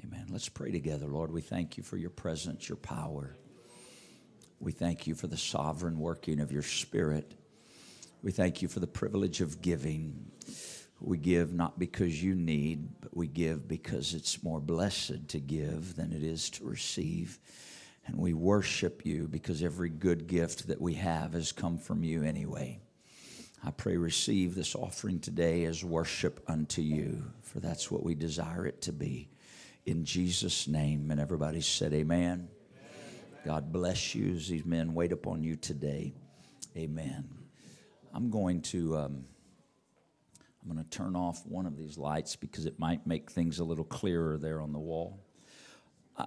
Amen. Let's pray together, Lord. We thank you for your presence, your power. We thank you for the sovereign working of your Spirit. We thank you for the privilege of giving. We give not because you need, but we give because it's more blessed to give than it is to receive. And we worship you because every good gift that we have has come from you anyway. I pray, receive this offering today as worship unto you, for that's what we desire it to be. In Jesus' name. And everybody said, Amen. God bless you as these men wait upon you today. Amen. I'm going to. Um, I'm going to turn off one of these lights because it might make things a little clearer there on the wall.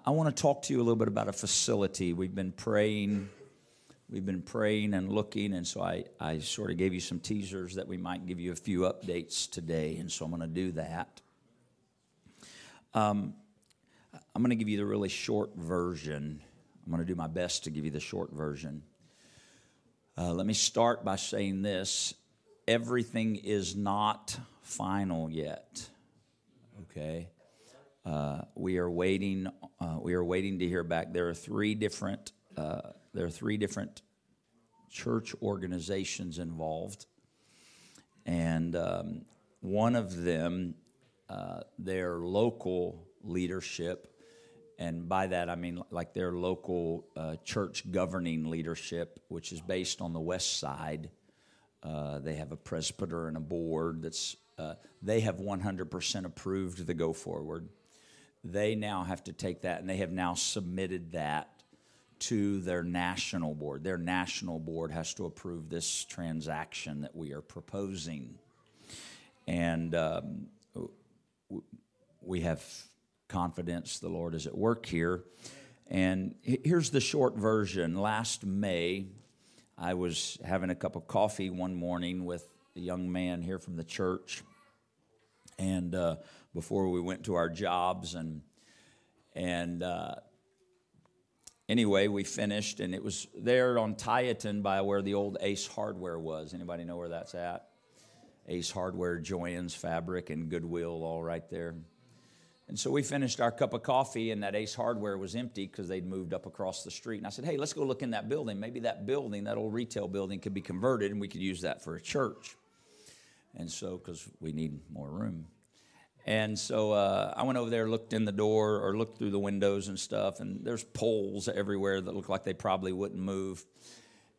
I want to talk to you a little bit about a facility. We've been praying, we've been praying and looking, and so I, I sort of gave you some teasers that we might give you a few updates today, and so I'm going to do that. Um, I'm going to give you the really short version. I'm going to do my best to give you the short version. Uh, let me start by saying this everything is not final yet. Okay? Uh, we are waiting. Uh, we are waiting to hear back. There are three different. Uh, there are three different church organizations involved, and um, one of them, uh, their local leadership, and by that I mean like their local uh, church governing leadership, which is based on the west side. Uh, they have a presbyter and a board that's. they have 100% approved the go forward they now have to take that and they have now submitted that to their national board. Their national board has to approve this transaction that we are proposing. And um, we have confidence the Lord is at work here. And here's the short version. Last May, I was having a cup of coffee one morning with a young man here from the church. And uh, before we went to our jobs and and uh, anyway we finished and it was there on Tieton by where the old Ace Hardware was. Anybody know where that's at? Ace Hardware, Joann's Fabric, and Goodwill all right there. And so we finished our cup of coffee, and that Ace Hardware was empty because they'd moved up across the street. And I said, Hey, let's go look in that building. Maybe that building, that old retail building, could be converted and we could use that for a church. And so, because we need more room. And so uh, I went over there, looked in the door or looked through the windows and stuff, and there's poles everywhere that look like they probably wouldn't move.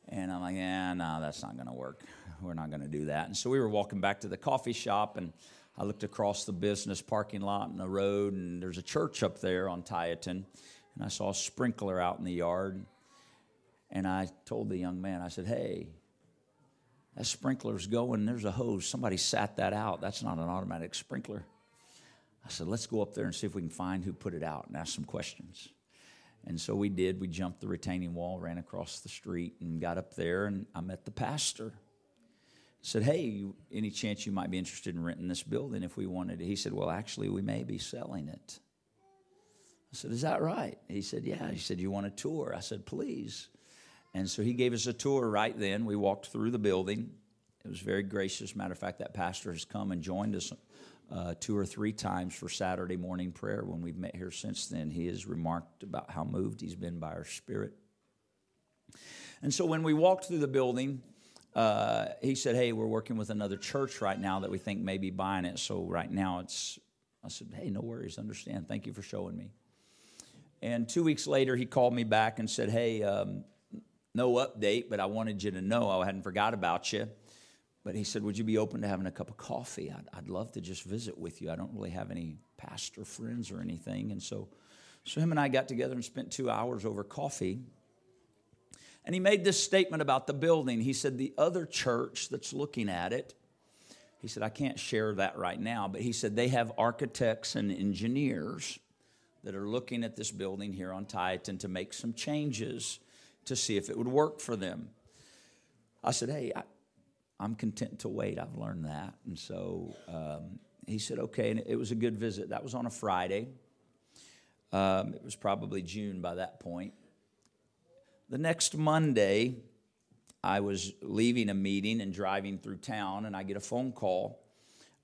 And I'm like, yeah, no, that's not going to work. We're not going to do that. And so we were walking back to the coffee shop, and I looked across the business parking lot and the road, and there's a church up there on Tieton. And I saw a sprinkler out in the yard. And I told the young man, I said, hey, that sprinkler's going, there's a hose. Somebody sat that out. That's not an automatic sprinkler. I said, let's go up there and see if we can find who put it out and ask some questions. And so we did. We jumped the retaining wall, ran across the street, and got up there, and I met the pastor. Said, Hey, any chance you might be interested in renting this building if we wanted it? He said, Well, actually, we may be selling it. I said, Is that right? He said, Yeah. He said, You want a tour? I said, Please. And so he gave us a tour right then. We walked through the building. It was very gracious. Matter of fact, that pastor has come and joined us uh, two or three times for Saturday morning prayer when we've met here since then. He has remarked about how moved he's been by our spirit. And so when we walked through the building, uh, he said, Hey, we're working with another church right now that we think may be buying it. So right now it's, I said, Hey, no worries, understand. Thank you for showing me. And two weeks later, he called me back and said, Hey, um, no update, but I wanted you to know I hadn't forgot about you. But he said, Would you be open to having a cup of coffee? I'd, I'd love to just visit with you. I don't really have any pastor friends or anything. And so, so him and I got together and spent two hours over coffee. And he made this statement about the building. He said, The other church that's looking at it, he said, I can't share that right now, but he said they have architects and engineers that are looking at this building here on Tieton to make some changes to see if it would work for them. I said, Hey, I, I'm content to wait. I've learned that. And so um, he said, okay. And it was a good visit. That was on a Friday. Um, it was probably June by that point. The next Monday, I was leaving a meeting and driving through town, and I get a phone call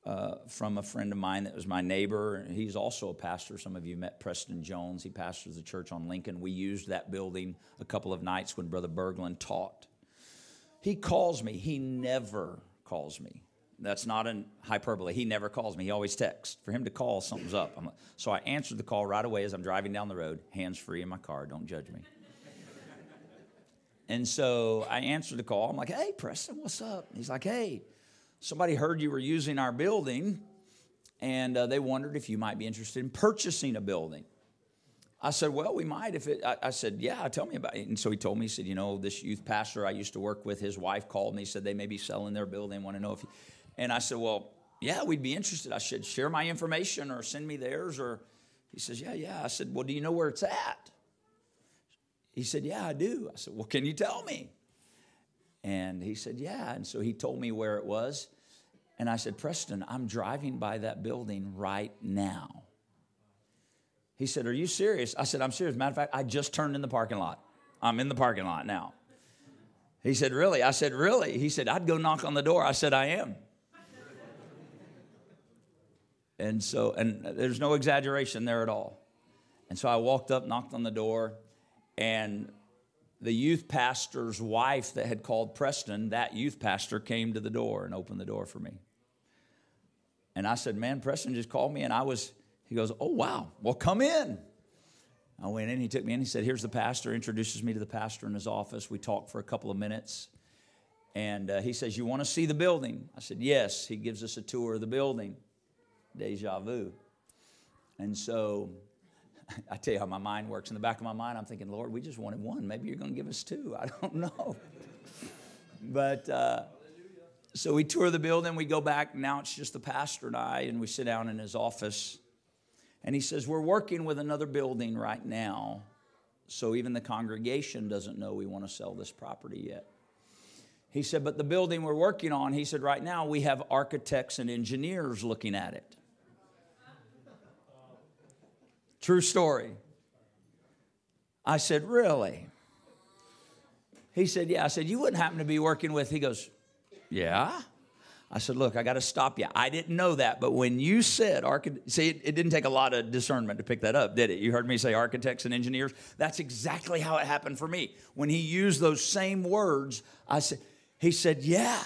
uh, from a friend of mine that was my neighbor. He's also a pastor. Some of you met Preston Jones. He pastors the church on Lincoln. We used that building a couple of nights when Brother Berglund taught. He calls me. He never calls me. That's not an hyperbole. He never calls me. He always texts. For him to call, something's up. Like, so I answered the call right away as I'm driving down the road, hands free in my car. Don't judge me. And so I answered the call. I'm like, hey, Preston, what's up? He's like, hey, somebody heard you were using our building and uh, they wondered if you might be interested in purchasing a building. I said, well, we might if it, I, I, said, yeah, tell me about it. And so he told me, he said, you know, this youth pastor I used to work with, his wife called me, said they may be selling their building, want to know if, you, and I said, well, yeah, we'd be interested. I should share my information or send me theirs. Or he says, yeah, yeah. I said, well, do you know where it's at? He said, yeah, I do. I said, well, can you tell me? And he said, Yeah. And so he told me where it was. And I said, Preston, I'm driving by that building right now. He said, Are you serious? I said, I'm serious. Matter of fact, I just turned in the parking lot. I'm in the parking lot now. He said, Really? I said, Really? He said, I'd go knock on the door. I said, I am. and so, and there's no exaggeration there at all. And so I walked up, knocked on the door, and the youth pastor's wife that had called Preston, that youth pastor came to the door and opened the door for me. And I said, Man, Preston just called me. And I was, he goes, Oh, wow. Well, come in. I went in, he took me in. He said, Here's the pastor, introduces me to the pastor in his office. We talked for a couple of minutes. And uh, he says, You want to see the building? I said, Yes. He gives us a tour of the building. Deja vu. And so I tell you how my mind works. In the back of my mind, I'm thinking, Lord, we just wanted one. Maybe you're going to give us two. I don't know. but uh, so we tour the building. We go back. Now it's just the pastor and I, and we sit down in his office. And he says, We're working with another building right now. So even the congregation doesn't know we want to sell this property yet. He said, But the building we're working on, he said, right now we have architects and engineers looking at it. True story. I said, Really? He said, Yeah. I said, You wouldn't happen to be working with, he goes, Yeah. I said, Look, I got to stop you. I didn't know that, but when you said, architect, see, it, it, didn't take a lot of discernment to pick that up, did it? You heard me say architects and engineers. That's exactly how it happened for me. When he used those same words, I said, He said, Yeah.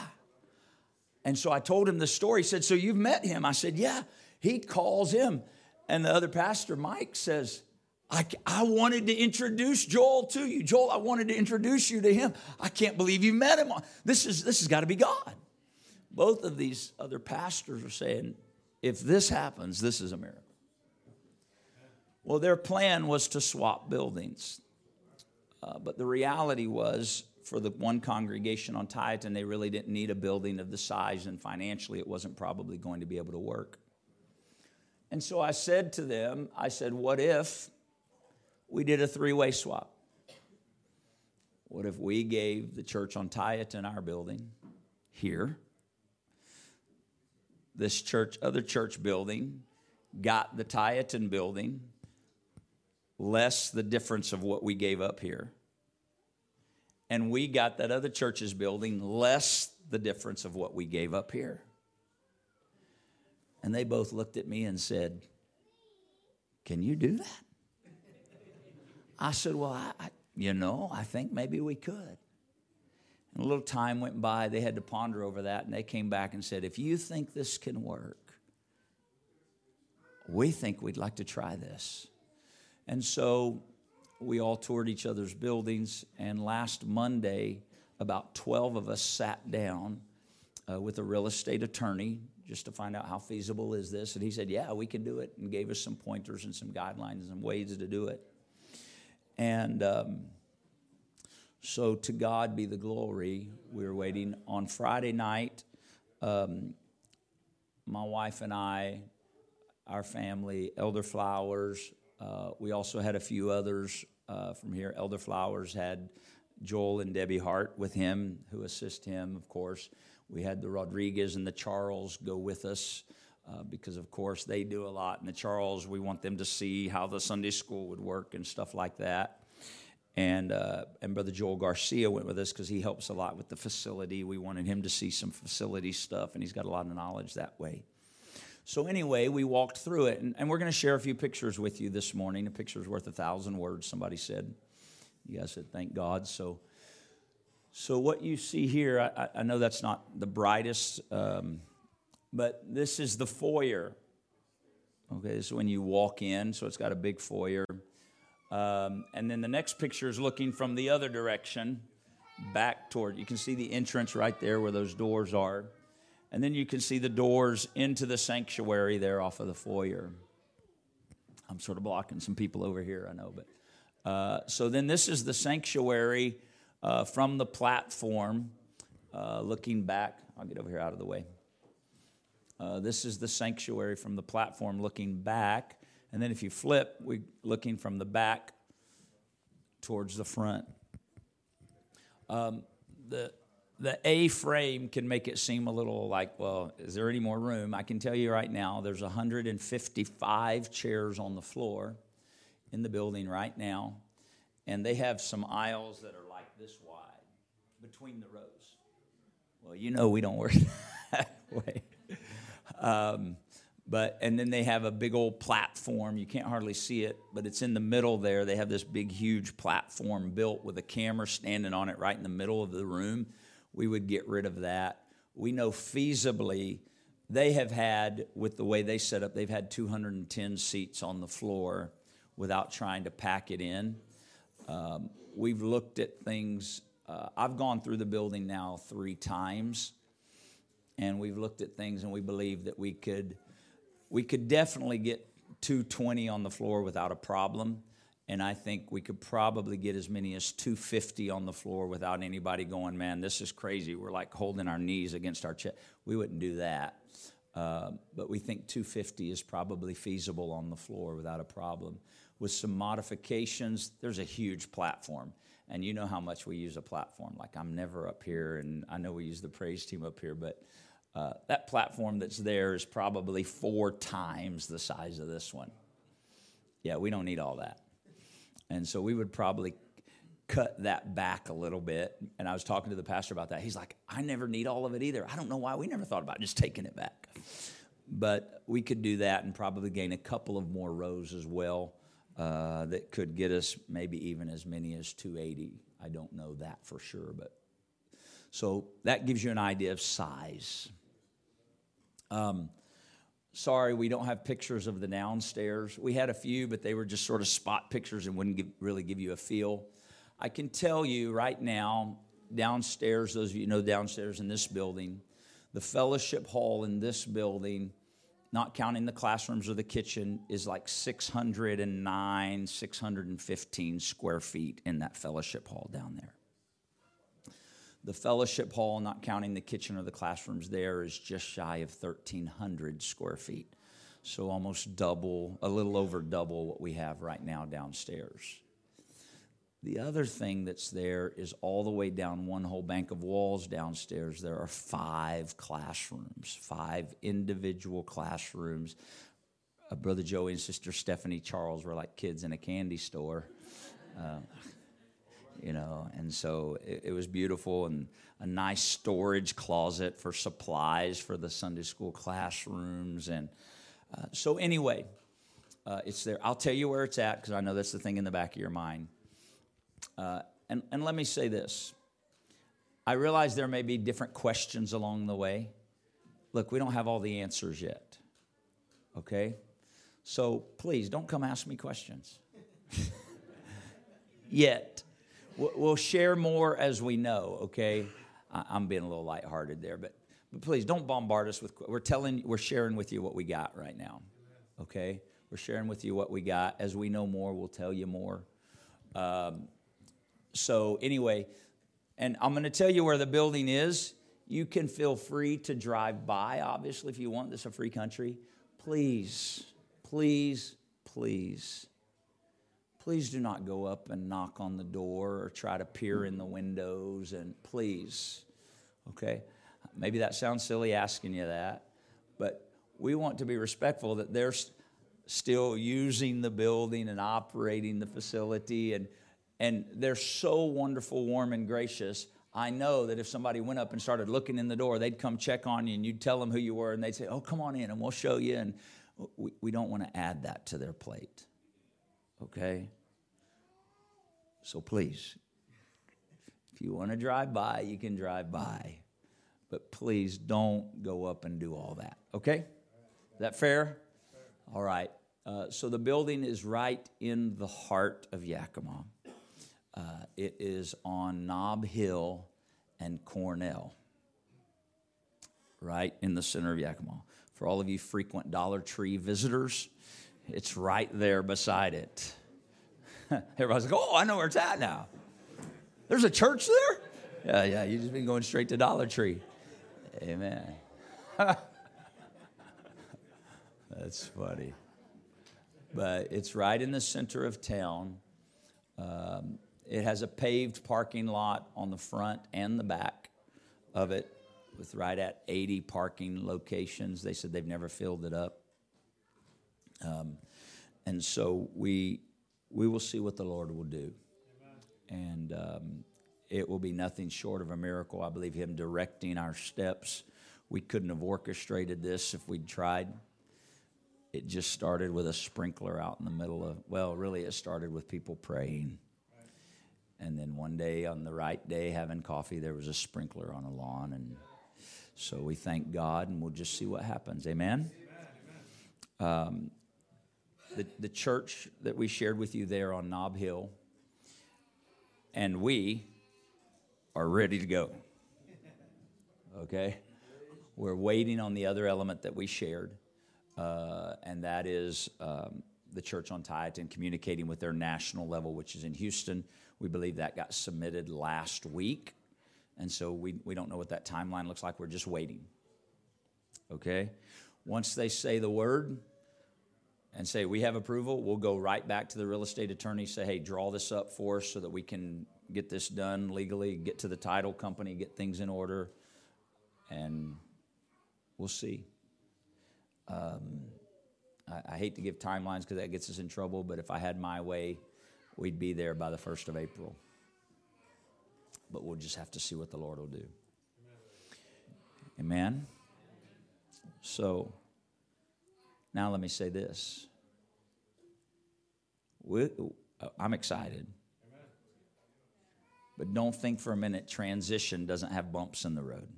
And so I told him the story. He said, So you've met him? I said, Yeah. He calls him and the other pastor, Mike, says, I, I wanted to introduce Joel to you. Joel, I wanted to introduce you to him. I can't believe you met him. This, is, this has got to be God. Both of these other pastors are saying, if this happens, this is a miracle. Well, their plan was to swap buildings. Uh, but the reality was, for the one congregation on Tieton, they really didn't need a building of the size, and financially, it wasn't probably going to be able to work. And so I said to them, I said, what if we did a three way swap? What if we gave the church on Tieton our building here? This church, other church building, got the Tieton building, less the difference of what we gave up here. And we got that other church's building, less the difference of what we gave up here. And they both looked at me and said, Can you do that? I said, Well, I, I, you know, I think maybe we could. And a little time went by. They had to ponder over that, and they came back and said, If you think this can work, we think we'd like to try this. And so we all toured each other's buildings, and last Monday, about 12 of us sat down uh, with a real estate attorney just to find out how feasible is this. And he said, Yeah, we can do it, and gave us some pointers and some guidelines and ways to do it. And um, so to God be the glory. We were waiting on Friday night. Um, my wife and I, our family, Elder Flowers, uh, we also had a few others uh, from here. Elder Flowers had Joel and Debbie Hart with him, who assist him, of course. We had the Rodriguez and the Charles go with us uh, because, of course, they do a lot. And the Charles, we want them to see how the Sunday school would work and stuff like that. And, uh, and Brother Joel Garcia went with us because he helps a lot with the facility. We wanted him to see some facility stuff, and he's got a lot of knowledge that way. So, anyway, we walked through it, and, and we're going to share a few pictures with you this morning. A picture's worth a thousand words, somebody said. You guys said, thank God. So, so what you see here, I, I know that's not the brightest, um, but this is the foyer. Okay, this is when you walk in, so it's got a big foyer. Um, and then the next picture is looking from the other direction back toward, you can see the entrance right there where those doors are. And then you can see the doors into the sanctuary there off of the foyer. I'm sort of blocking some people over here, I know, but. Uh, so then this is the sanctuary uh, from the platform, uh, looking back. I'll get over here out of the way. Uh, this is the sanctuary from the platform looking back. And then if you flip, we're looking from the back towards the front. Um, the, the A frame can make it seem a little like, well, is there any more room? I can tell you right now, there's 155 chairs on the floor in the building right now, and they have some aisles that are this wide between the rows. Well, you know we don't work that way. Um, but and then they have a big old platform. You can't hardly see it, but it's in the middle there. They have this big, huge platform built with a camera standing on it right in the middle of the room. We would get rid of that. We know feasibly they have had, with the way they set up, they've had 210 seats on the floor without trying to pack it in. Um, we've looked at things. Uh, I've gone through the building now three times, and we've looked at things, and we believe that we could we could definitely get 220 on the floor without a problem. And I think we could probably get as many as 250 on the floor without anybody going, man, this is crazy. We're like holding our knees against our chest. We wouldn't do that. Uh, but we think 250 is probably feasible on the floor without a problem. With some modifications, there's a huge platform. And you know how much we use a platform. Like, I'm never up here, and I know we use the praise team up here, but uh, that platform that's there is probably four times the size of this one. Yeah, we don't need all that. And so we would probably cut that back a little bit. And I was talking to the pastor about that. He's like, I never need all of it either. I don't know why we never thought about just taking it back. But we could do that and probably gain a couple of more rows as well that could get us maybe even as many as 280. I don't know that for sure, but so that gives you an idea of size. Um, sorry, we don't have pictures of the downstairs. We had a few, but they were just sort of spot pictures and wouldn't give, really give you a feel. I can tell you right now, downstairs, those of you know downstairs in this building, the fellowship hall in this building, not counting the classrooms or the kitchen, is like 609, 615 square feet in that fellowship hall down there. The fellowship hall, not counting the kitchen or the classrooms there, is just shy of 1,300 square feet. So almost double, a little over double what we have right now downstairs. The other thing that's there is all the way down one whole bank of walls downstairs, there are five classrooms, five individual classrooms. Uh, Brother Joey and Sister Stephanie Charles were like kids in a candy store. Uh, you know, and so it, it, was beautiful and a nice storage closet for supplies for the Sunday school classrooms. And uh, so, anyway, uh, it's there. I'll tell you where it's at because I know that's the thing in the back of your mind. Uh, and, and let me say this I realize there may be different questions along the way. Look, we don't have all the answers yet, okay? So please don't come ask me questions. yet. We'll share more as we know, okay? I'm being a little lighthearted there, but, but please don't bombard us with. We're telling, we're sharing with you what we got right now, okay? We're sharing with you what we got. As we know more, we'll tell you more. Um, so anyway, and I'm going to tell you where the building is. You can feel free to drive by, obviously, if you want. This is a free country. Please, please, please please do not go up and knock on the door or try to peer in the windows and please okay maybe that sounds silly asking you that but we want to be respectful that they're still using the building and operating the facility and and they're so wonderful warm and gracious I know that if somebody went up and started looking in the door, they'd come check on you and you'd tell them who you were and they'd say, Oh, come on in and we'll show you. And we, we don't want to add that to their plate. Okay? So please, if you want to drive by, you can drive by. But please don't go up and do all that. Okay? Is that fair? All right. Uh, so the building is right in the heart of Yakima. Uh, it is on Nob Hill and Cornell, right in the center of Yakima. For all of you frequent Dollar Tree visitors, it's right there beside it. Everybody's like, oh, I know where it's at now. There's a church there? Yeah, yeah, you've just been going straight to Dollar Tree. Amen. That's funny. But it's right in the center of town. Um, it has a paved parking lot on the front and the back of it, with right at 80 parking locations. They said they've never filled it up. Um, and so we, we will see what the Lord will do. Amen. And um, it will be nothing short of a miracle. I believe Him directing our steps. We couldn't have orchestrated this if we'd tried. It just started with a sprinkler out in the middle of, well, really, it started with people praying. And then one day, on the right day, having coffee, there was a sprinkler on a lawn. And so we thank God, and we'll just see what happens. Amen? Um, the, the church that we shared with you there on Nob Hill, and we are ready to go. Okay? We're waiting on the other element that we shared, uh, and that is um, the church on Tieton communicating with their national level, which is in Houston. We believe that got submitted last week. And so we, we don't know what that timeline looks like. We're just waiting. Okay? Once they say the word and say, we have approval, we'll go right back to the real estate attorney, say, hey, draw this up for us so that we can get this done legally, get to the title company, get things in order, and we'll see. Um, I, I hate to give timelines because that gets us in trouble, but if I had my way, we'd be there by the 1st of April. But we'll just have to see what the Lord will do. Amen. So, now let me say this. We, I'm excited. But don't think for a minute transition doesn't have bumps in the road.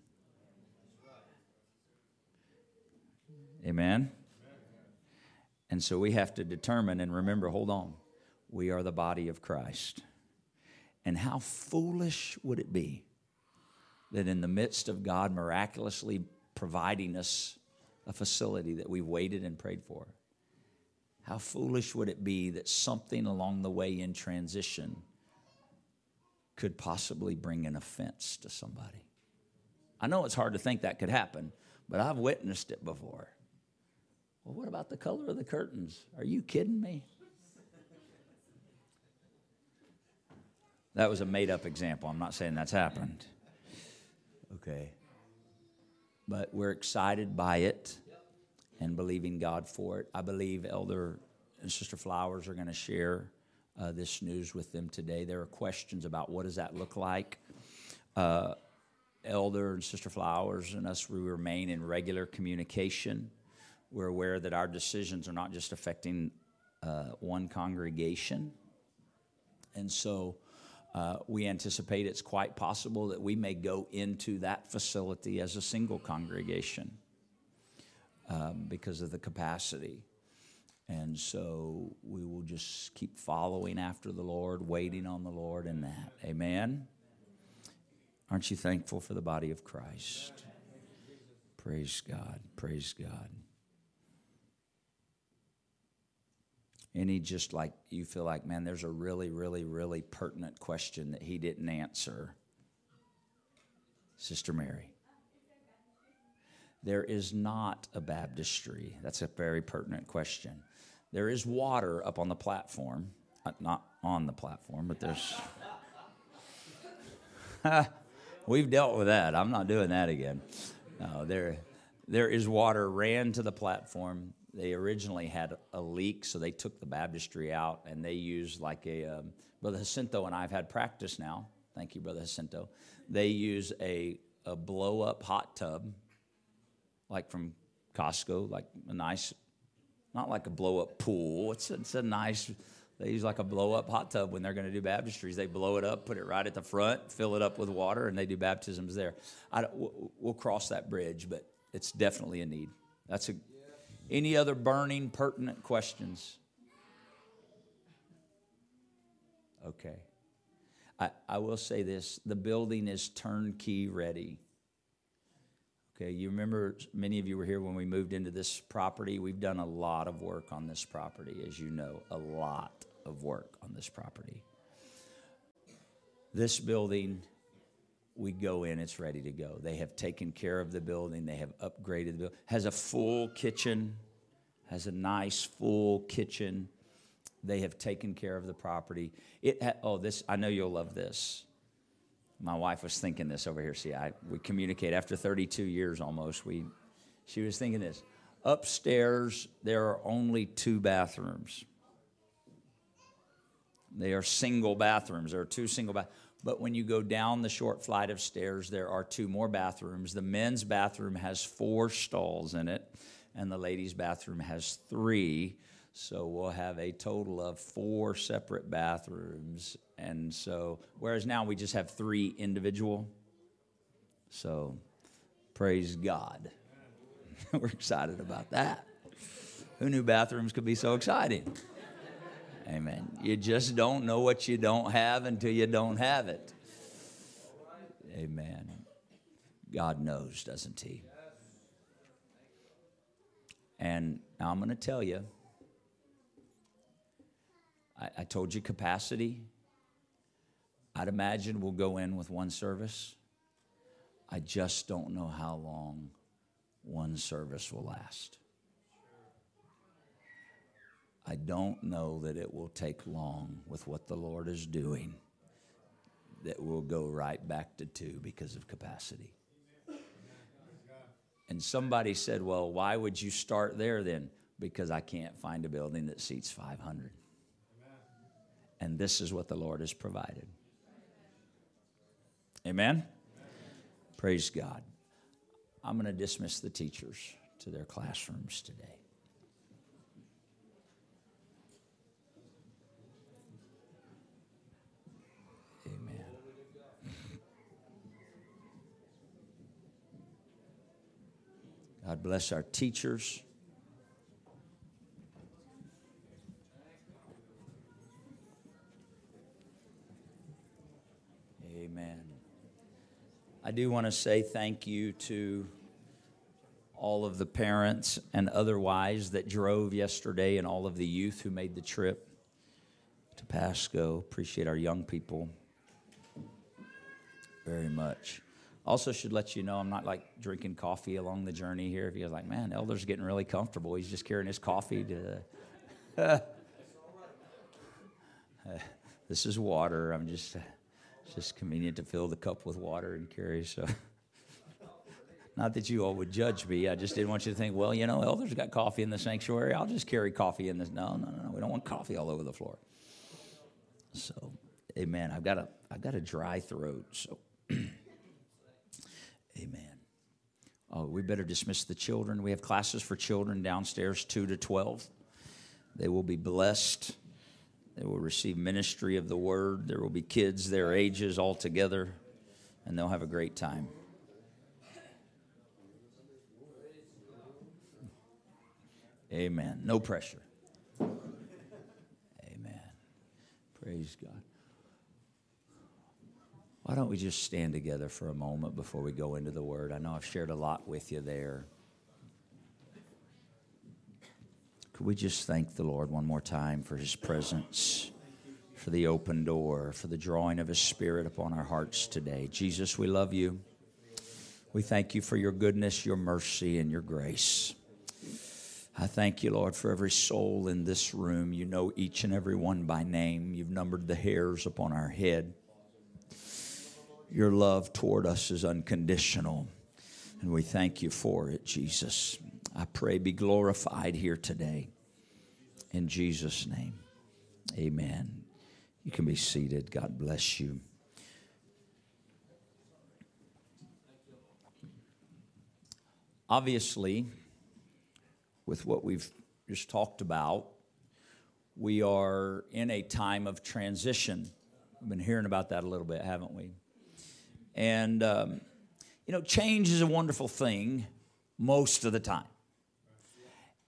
Amen? And so we have to determine and remember hold on we are the body of Christ. And how foolish would it be that in the midst of God miraculously providing us a facility that we've waited and prayed for, how foolish would it be that something along the way in transition could possibly bring an offense to somebody? I know it's hard to think that could happen, but I've witnessed it before. Well, what about the color of the curtains? Are you kidding me? That was a made up example. I'm not saying that's happened. Okay. But we're excited by it and believing God for it. I believe Elder and Sister Flowers are going to share uh, this news with them today. There are questions about what does that look like. Uh, Elder and Sister Flowers and us, we remain in regular communication. We're aware that our decisions are not just affecting uh, one congregation. And so uh, we anticipate it's quite possible that we may go into that facility as a single congregation um, because of the capacity. And so we will just keep following after the Lord, waiting on the Lord in that. Amen. Aren't you thankful for the body of Christ? Praise God. Praise God. Any just like you feel like, man, there's a really, really, really pertinent question that he didn't answer? Sister Mary. There is not a baptistry. That's a very pertinent question. There is water up on the platform, uh, not on the platform, but there's. We've dealt with that. I'm not doing that again. No, there, there is water ran to the platform they originally had a leak, so they took the baptistry out and they used like a. Um, Brother Jacinto and I have had practice now. Thank you, Brother Jacinto. They use a, a blow up hot tub, like from Costco, like a nice, not like a blow up pool. It's, it's a nice, they use like a blow up hot tub when they're going to do baptistries. They blow it up, put it right at the front, fill it up with water, and they do baptisms there. I we'll cross that bridge, but it's definitely a need. That's a. Any other burning, pertinent questions? Okay. I, I will say this the building is turnkey ready. Okay, you remember many of you were here when we moved into this property. We've done a lot of work on this property, as you know, a lot of work on this property. This building, we go in, it's ready to go. They have taken care of the building, they have upgraded the building, has a full kitchen, has a nice full kitchen they have taken care of the property. It ha- oh, this I know you'll love this. My wife was thinking this over here. See, I we communicate after 32 years almost. We she was thinking this. Upstairs there are only two bathrooms. They are single bathrooms. There are two single bathrooms. But when you go down the short flight of stairs, there are two more bathrooms. The men's bathroom has four stalls in it, and the ladies' bathroom has three. So we'll have a total of four separate bathrooms. And so, whereas now we just have three individual. So praise God. We're excited about that. Who knew bathrooms could be so exciting? Amen. You just don't know what you don't have until you don't have it. Amen. God knows, doesn't He? And I'm going to tell you I, I told you capacity. I'd imagine we'll go in with one service. I just don't know how long one service will last. I don't know that it will take long with what the Lord is doing that we'll go right back to two because of capacity. And somebody said, Well, why would you start there then? Because I can't find a building that seats 500. And this is what the Lord has provided. Amen? Amen. Praise God. I'm going to dismiss the teachers to their classrooms today. Amen. God bless our teachers. Amen. I do want to say thank you to all of the parents and otherwise that drove yesterday and all of the youth who made the trip to Pasco. Appreciate our young people very much. Also, should let you know I'm not like drinking coffee along the journey here. If you're like, man, Elder's getting really comfortable, he's just carrying his coffee to. this is water. I'm just. It's just convenient to fill the cup with water and carry. So, not that you all would judge me. I just didn't want you to think, well, you know, elders got coffee in the sanctuary. I'll just carry coffee in this. No, no, no, no. We don't want coffee all over the floor. So, amen. I've got a, I've got a dry throat. So, amen. Oh, we better dismiss the children. We have classes for children downstairs, 2 to 12. They will be blessed. They will receive ministry of the word. There will be kids their ages all together, and they'll have a great time. Amen. No pressure. Amen. Praise God. Why don't we just stand together for a moment before we go into the word? I know I've shared a lot with you there. Could we just thank the Lord one more time for his presence, for the open door, for the drawing of his spirit upon our hearts today? Jesus, we love you. We thank you for your goodness, your mercy, and your grace. I thank you, Lord, for every soul in this room. You know each and every one by name. You've numbered the hairs upon our head your love toward us is unconditional. And we thank you for it, Jesus. I pray be glorified here today. In Jesus' name, amen. You can be seated. God bless you. Obviously, with what we've just talked about, we are in a time of transition. We've been hearing about that a little bit, haven't we? And, um, you know, change is a wonderful thing most of the time.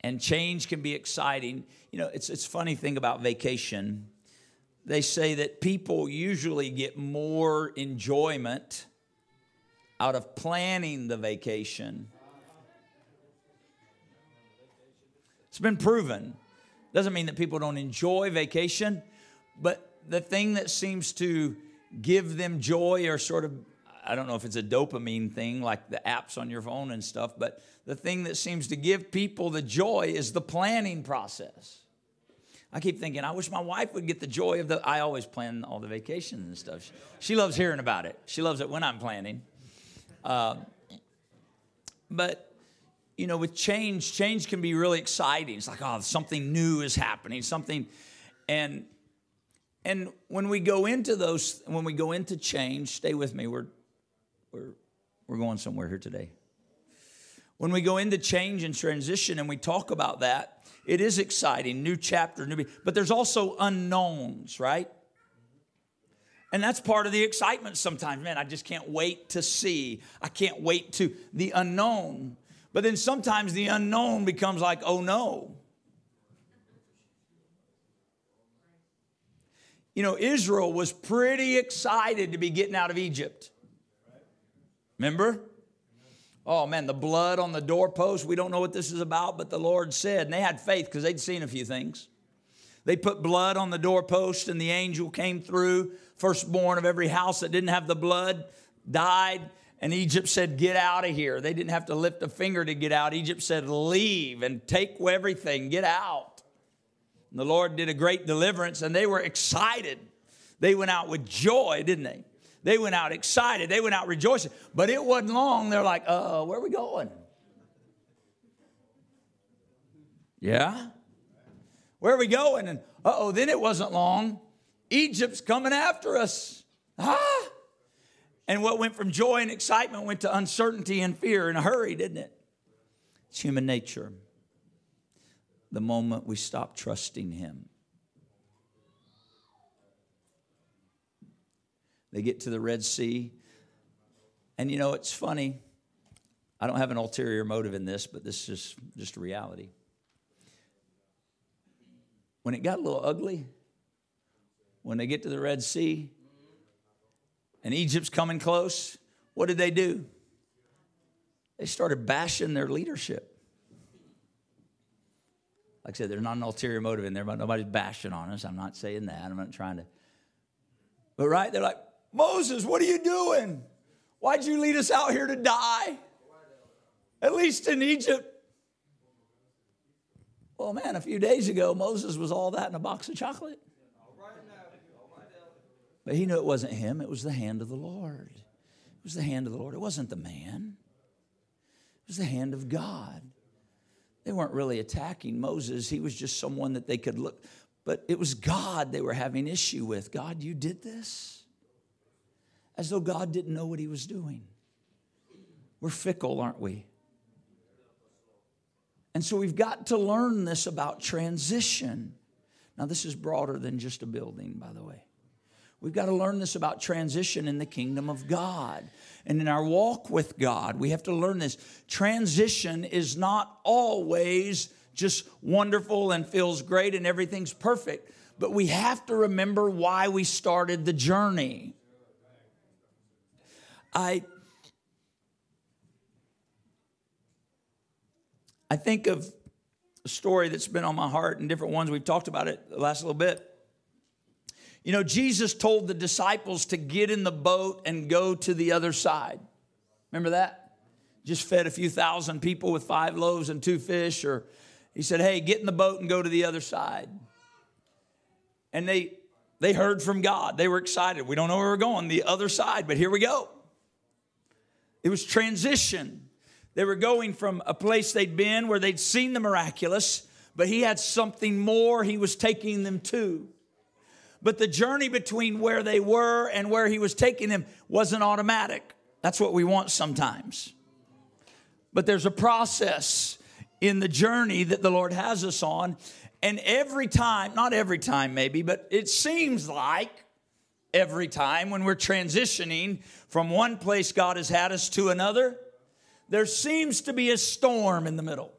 And change can be exciting. You know, it's it's funny thing about vacation. They say that people usually get more enjoyment out of planning the vacation. It's been proven. Doesn't mean that people don't enjoy vacation, but the thing that seems to give them joy or sort of I don't know if it's a dopamine thing like the apps on your phone and stuff, but the thing that seems to give people the joy is the planning process. I keep thinking, I wish my wife would get the joy of the. I always plan all the vacations and stuff. She, she loves hearing about it. She loves it when I'm planning. Um, but you know, with change, change can be really exciting. It's like, oh, something new is happening, something, and and when we go into those, when we go into change, stay with me. We're we're, we're going somewhere here today. When we go into change and transition and we talk about that, it is exciting, new chapter, new, but there's also unknowns, right? And that's part of the excitement sometimes. Man, I just can't wait to see. I can't wait to the unknown. But then sometimes the unknown becomes like, oh no. You know, Israel was pretty excited to be getting out of Egypt. Remember? Oh man, the blood on the doorpost. We don't know what this is about, but the Lord said, and they had faith because they'd seen a few things. They put blood on the doorpost, and the angel came through. Firstborn of every house that didn't have the blood died. And Egypt said, Get out of here. They didn't have to lift a finger to get out. Egypt said, Leave and take everything, get out. And the Lord did a great deliverance, and they were excited. They went out with joy, didn't they? They went out excited. They went out rejoicing. But it wasn't long. They're like, uh, where are we going? Yeah? Where are we going? And uh oh, then it wasn't long. Egypt's coming after us. Ah! And what went from joy and excitement went to uncertainty and fear in a hurry, didn't it? It's human nature. The moment we stop trusting Him. They get to the Red Sea. And you know, it's funny. I don't have an ulterior motive in this, but this is just a reality. When it got a little ugly, when they get to the Red Sea and Egypt's coming close, what did they do? They started bashing their leadership. Like I said, there's not an ulterior motive in there, but nobody's bashing on us. I'm not saying that. I'm not trying to. But right, they're like, Moses, what are you doing? Why'd you lead us out here to die? At least in Egypt. Well, man, a few days ago, Moses was all that in a box of chocolate. But he knew it wasn't him, it was the hand of the Lord. It was the hand of the Lord. It wasn't the man, it was the hand of God. They weren't really attacking Moses, he was just someone that they could look. But it was God they were having issue with. God, you did this? As though God didn't know what he was doing. We're fickle, aren't we? And so we've got to learn this about transition. Now, this is broader than just a building, by the way. We've got to learn this about transition in the kingdom of God. And in our walk with God, we have to learn this. Transition is not always just wonderful and feels great and everything's perfect, but we have to remember why we started the journey. I I think of a story that's been on my heart and different ones. We've talked about it the last little bit. You know, Jesus told the disciples to get in the boat and go to the other side. Remember that? Just fed a few thousand people with five loaves and two fish, or he said, Hey, get in the boat and go to the other side. And they they heard from God. They were excited. We don't know where we're going, the other side, but here we go. It was transition. They were going from a place they'd been where they'd seen the miraculous, but he had something more he was taking them to. But the journey between where they were and where he was taking them wasn't automatic. That's what we want sometimes. but there's a process in the journey that the Lord has us on. And every time, not every time maybe, but it seems like every time when we're transitioning from one place God has had us to another, there seems to be a storm in the middle.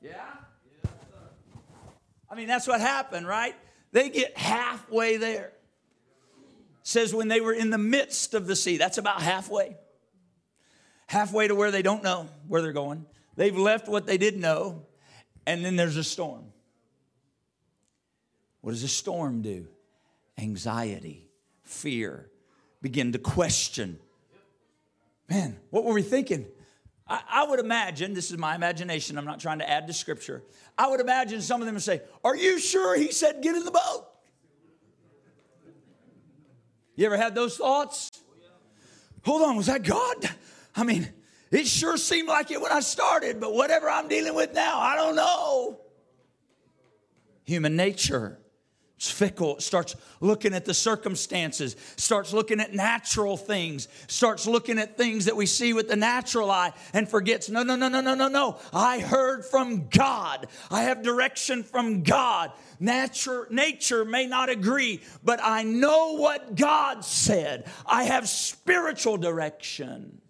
Yeah? I mean, that's what happened, right? They get halfway there. says when they were in the midst of the sea, that's about halfway. Halfway to where they don't know where they're going. They've left what they didn't know, and then there's a storm. What does a storm do? Anxiety, fear, begin to question. Man, what were we thinking? I, I, would imagine, this is my imagination, I'm not trying to add to scripture. I would imagine some of them would say, Are you sure he said get in the boat? You ever had those thoughts? Hold on, was that God? I mean, it sure seemed like it when I started, but whatever I'm dealing with now, I don't know. Human nature. Fickle. Starts looking at the circumstances, starts looking at natural things, starts looking at things that we see with the natural eye and forgets no, no, no, no, no, no, no. I heard from God. I have direction from God. Nature, nature may not agree, but I know what God said. I have spiritual direction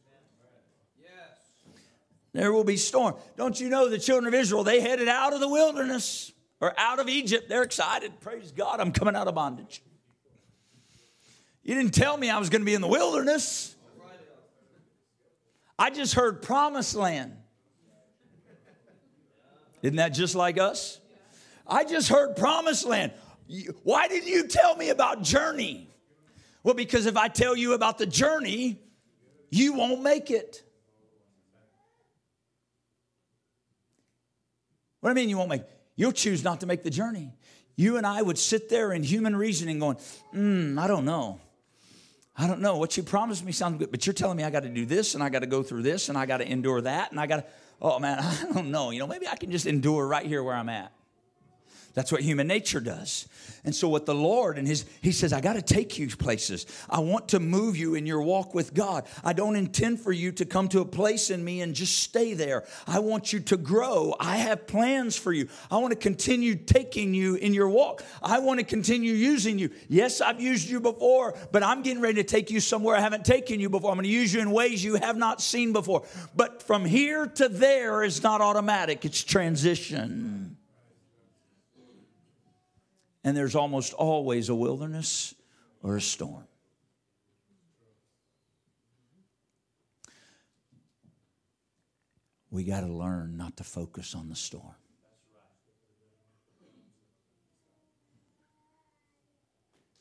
there will be storm. Don't you know the children of Israel, they headed out of the wilderness or out of Egypt. They're excited. Praise God, I'm coming out of bondage. You didn't tell me I was going to be in the wilderness. I just heard promised land. Isn't that just like us? I just heard promised land. Why didn't you tell me about journey? Well, because if I tell you about the journey, you won't make it. What do I mean you won't make? You'll choose not to make the journey. You and I would sit there in human reasoning going, hmm, I don't know. I don't know. What you promised me sounds good, but you're telling me I got to do this and I got to go through this and I got to endure that and I got to, oh man, I don't know. You know, maybe I can just endure right here where I'm at. That's what human nature does. And so, what the Lord and His, He says, I got to take you places. I want to move you in your walk with God. I don't intend for you to come to a place in me and just stay there. I want you to grow. I have plans for you. I want to continue taking you in your walk. I want to continue using you. Yes, I've used you before, but I'm getting ready to take you somewhere I haven't taken you before. I'm going to use you in ways you have not seen before. But from here to there is not automatic, it's transition and there's almost always a wilderness or a storm. We got to learn not to focus on the storm.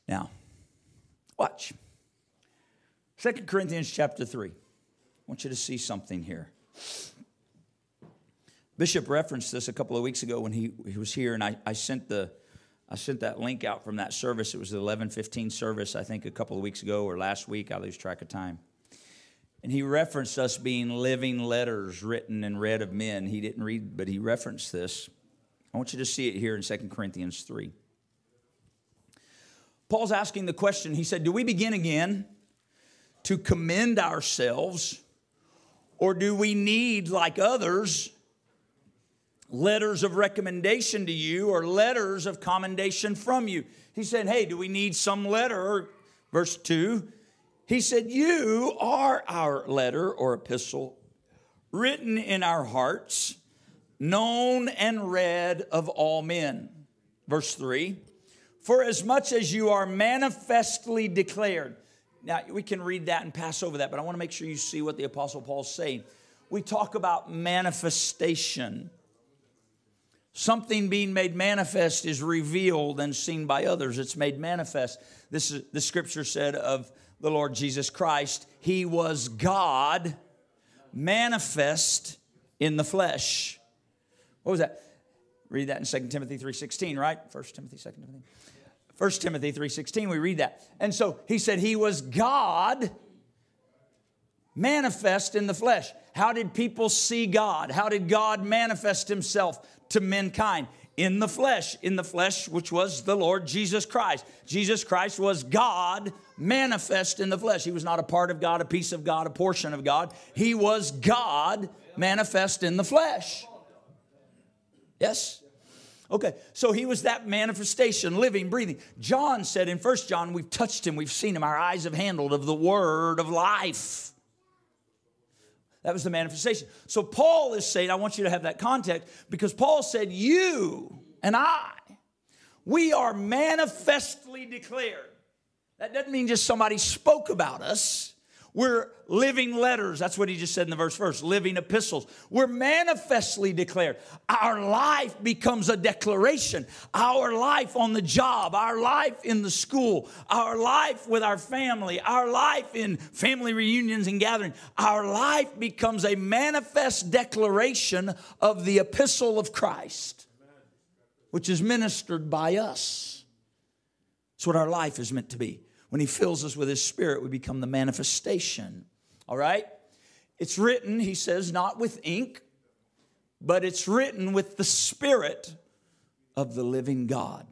Now, watch. Second Corinthians chapter 3. I want you to see something here. Bishop referenced this a couple of weeks ago when he, he was here, and I, I sent the I sent that link out from that service. It was the 1115 service, I think, a couple of weeks ago or last week. I lose track of time. And he referenced us being living letters written and read of men. He didn't read, but he referenced this. I want you to see it here in 2 Corinthians 3. Paul's asking the question he said, Do we begin again to commend ourselves, or do we need, like others, letters of recommendation to you or letters of commendation from you. He said, Hey, do we need some letter? Verse 2, he said, You are our letter or epistle, written in our hearts, known and read of all men. Verse 3, For as much as you are manifestly declared. Now, we can read that and pass over that, but I want to make sure you see what the Apostle Paul's saying. We talk about manifestation Something being made manifest is revealed and seen by others. It's made manifest. This is the scripture said of the Lord Jesus Christ, He was God manifest in the flesh. What was that? Read that in 2 Timothy 3.16, right? 1 Timothy, 2 Timothy. 1 Timothy 3.16, we read that. And so he said he was God manifest in the flesh. How did people see God? How did God manifest himself to mankind? in the flesh, in the flesh, which was the Lord Jesus Christ. Jesus Christ was God manifest in the flesh. He was not a part of God, a piece of God, a portion of God. He was God manifest in the flesh. Yes? Okay, so he was that manifestation, living, breathing. John said in First John, we've touched him, we've seen him, our eyes have handled of the word of life. That was the manifestation. So Paul is saying, I want you to have that context because Paul said, You and I, we are manifestly declared. That doesn't mean just somebody spoke about us. We're living letters. That's what he just said in the verse first living epistles. We're manifestly declared. Our life becomes a declaration. Our life on the job, our life in the school, our life with our family, our life in family reunions and gatherings, our life becomes a manifest declaration of the epistle of Christ, which is ministered by us. That's what our life is meant to be. When He fills us with His Spirit, we become the manifestation. All right? It's written, He says, not with ink, but it's written with the Spirit of the living God.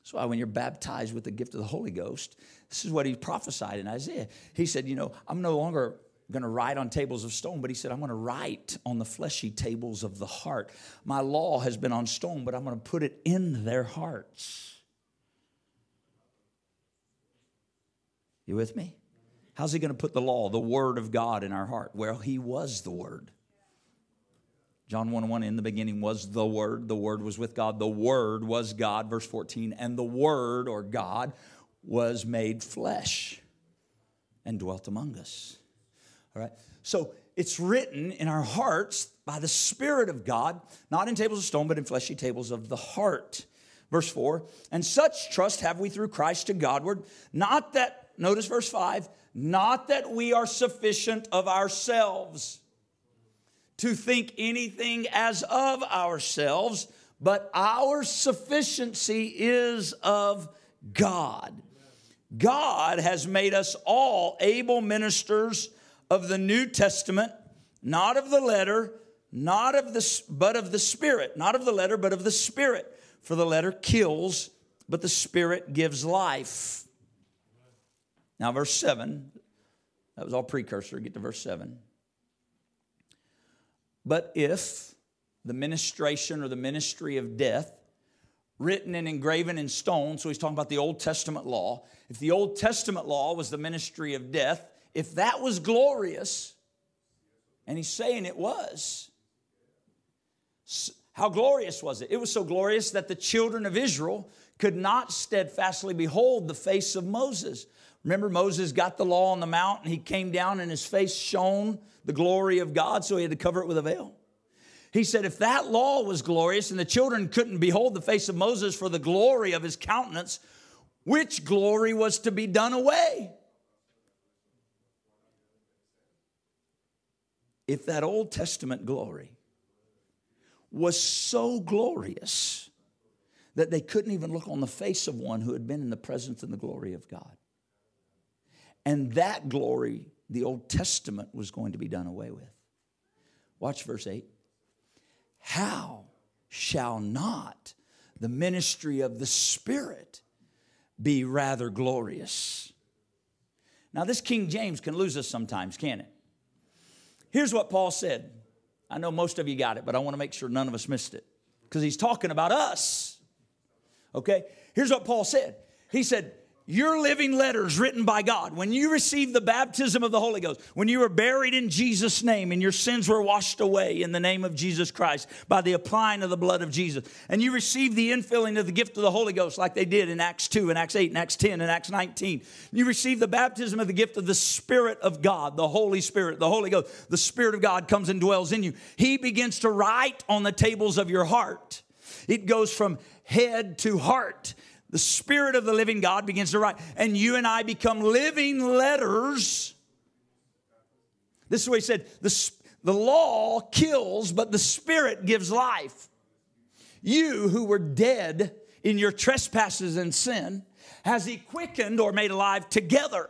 That's why when you're baptized with the gift of the Holy Ghost, this is what he prophesied in Isaiah. He said, You know, I'm no longer going to write on tables of stone, but he said, I'm going to write on the fleshy tables of the heart. My law has been on stone, but I'm going to put it in their hearts. You with me? How's he going to put the law, the word of God in our heart? Well, he was the word. John 1 1, in the beginning was the Word. The Word was with God. The Word was God, verse 14. And the Word, or God, was made flesh and dwelt among us. All right? So it's written in our hearts by the Spirit of God, not in tables of stone, but in fleshy tables of the heart. Verse 4 And such trust have we through Christ to Godward, not that notice verse 5 not that we are sufficient of ourselves to think anything as of ourselves, but our sufficiency is of God. God has made us all able ministers of the New Testament, not of the letter, not of the but of the spirit, not of the letter but of the spirit. For the letter kills, but the spirit gives life. Now, verse 7, that was all precursor. Get to verse 7. But if the ministration or the ministry of death, written and engraven in stone, so he's talking about the Old Testament law. If the Old Testament law was the ministry of death, if that was glorious, and he's saying it was, how glorious was it? It was so glorious that the children of Israel could not steadfastly behold the face of Moses. Remember, Moses got the law on the mount and he came down and his face shone the glory of God, so he had to cover it with a veil. He said, if that law was glorious and the children couldn't behold the face of Moses for the glory of his countenance, which glory was to be done away? If that Old Testament glory was so glorious that they couldn't even look on the face of one who had been in the presence and the glory of God. And that glory, the Old Testament, was going to be done away with. Watch verse 8. How shall not the ministry of the Spirit be rather glorious? Now, this King James can lose us sometimes, can it? Here's what Paul said. I know most of you got it, but I want to make sure none of us missed it because he's talking about us. Okay? Here's what Paul said. He said, you're living letters written by God, when you received the baptism of the Holy Ghost, when you were buried in Jesus' name and your sins were washed away in the name of Jesus Christ by the applying of the blood of Jesus, and you received the infilling of the gift of the Holy Ghost like they did in Acts 2 and Acts 8 and Acts 10 and Acts 19, you received the baptism of the gift of the Spirit of God, the Holy Spirit, the Holy Ghost. The Spirit of God comes and dwells in you. He begins to write on the tables of your heart. It goes from head to heart the Spirit of the living God begins to write, and you and I become living letters. This is what he said the, the law kills, but the Spirit gives life. You who were dead in your trespasses and sin, has he quickened or made alive together.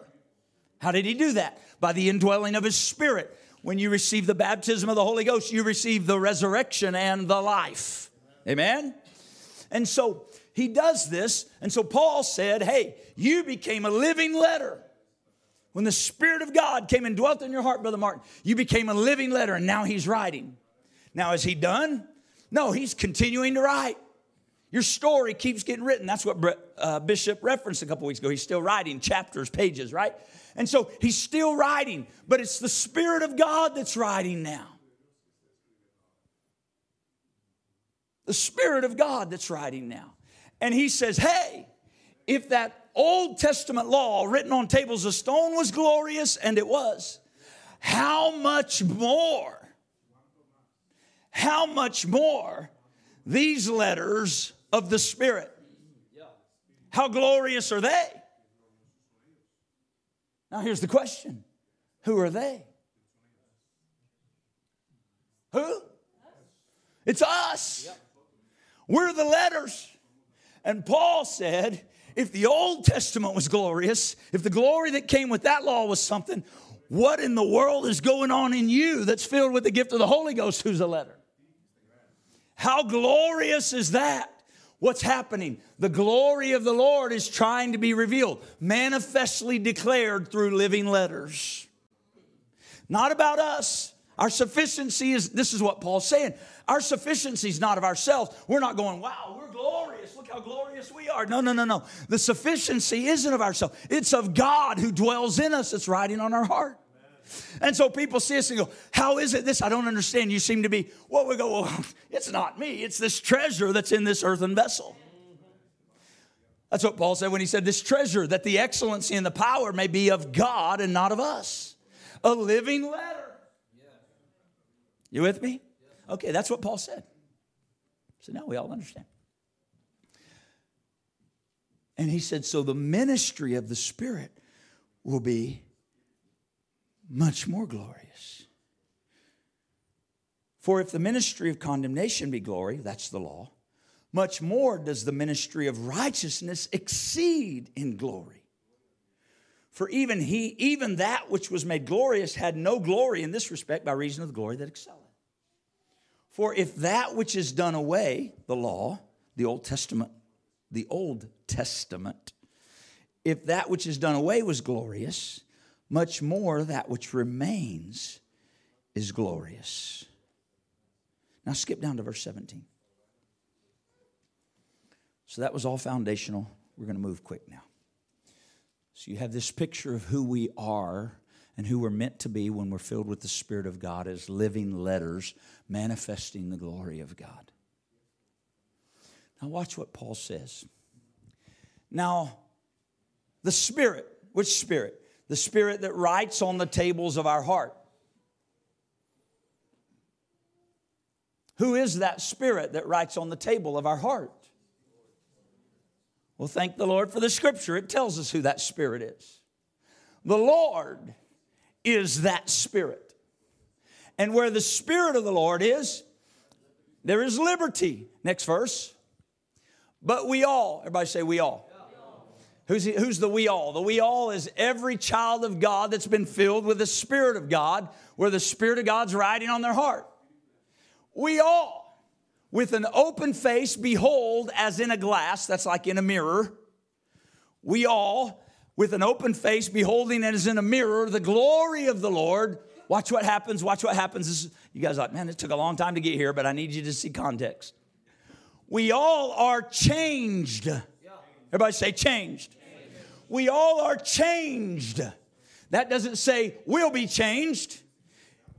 How did he do that? By the indwelling of his Spirit when you receive the baptism of the Holy Ghost, you receive the resurrection and the life. Amen? And so he does this. And so Paul said, Hey, you became a living letter. When the Spirit of God came and dwelt in your heart, Brother Martin, you became a living letter, and now he's writing. Now, is he done? No, he's continuing to write. Your story keeps getting written. That's what uh, Bishop referenced a couple weeks ago. He's still writing chapters, pages, right? And so he's still writing, but it's the Spirit of God that's writing now. The Spirit of God that's writing now. And he says, hey, if that Old Testament law written on tables of stone was glorious, and it was, how much more, how much more these letters of the Spirit? How glorious are they? Now, here's the question Who are they? Who? It's us. We're the letters. And Paul said, if the Old Testament was glorious, if the glory that came with that law was something, what in the world is going on in you that's filled with the gift of the Holy Ghost who's a letter? How glorious is that? What's happening? The glory of the Lord is trying to be revealed, manifestly declared through living letters. Not about us. Our sufficiency is, this is what Paul's saying. Our sufficiency is not of ourselves. We're not going, wow, we're glorious. Look how glorious we are. No, no, no, no. The sufficiency isn't of ourselves, it's of God who dwells in us, that's writing on our heart. And so people see us and go, How is it this? I don't understand. You seem to be, well, we go, Well, it's not me, it's this treasure that's in this earthen vessel. That's what Paul said when he said, This treasure, that the excellency and the power may be of God and not of us. A living letter. You with me? Okay, that's what Paul said. So now we all understand. And he said, So the ministry of the Spirit will be much more glorious. For if the ministry of condemnation be glory, that's the law, much more does the ministry of righteousness exceed in glory. For even he, even that which was made glorious, had no glory in this respect by reason of the glory that excelleth. For if that which is done away, the law, the Old Testament, the Old Testament, if that which is done away was glorious, much more that which remains is glorious. Now skip down to verse 17. So that was all foundational. We're going to move quick now. So you have this picture of who we are and who we're meant to be when we're filled with the Spirit of God as living letters manifesting the glory of God. Now, watch what Paul says. Now, the Spirit, which Spirit? the Spirit that writes on the tables of our heart. Who is that Spirit that writes on the table of our heart? Well, thank the Lord for the scripture. It tells us who that Spirit is. The Lord is that Spirit. And where the Spirit of the Lord is, there is liberty. Next verse. But we all, everybody say, we all. Who's, who's the we all? The we all is every child of God that's been filled with the Spirit of God, where the Spirit of God's riding on their heart. We all, with an open face, behold as in a glass, that's like in a mirror. We all, with an open face, beholding as in a mirror the glory of the Lord. Watch what happens, watch what happens. This, you guys like, man, it took a long time to get here, but I need you to see context. We all are changed. Everybody say changed we all are changed. That doesn't say we'll be changed.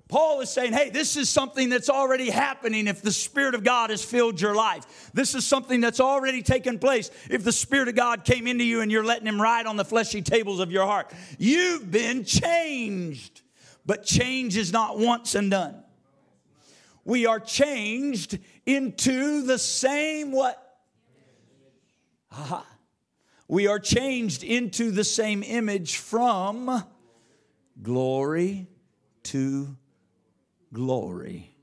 Paul is saying, hey, this is something that's already happening if the Spirit of God has filled your life. This is something that's already taken place if the Spirit of God came into you and you're letting Him ride on the fleshy tables of your heart. You've been changed. But change is not once and done. We are changed into the same what? Aha we are changed into the same image from glory to glory,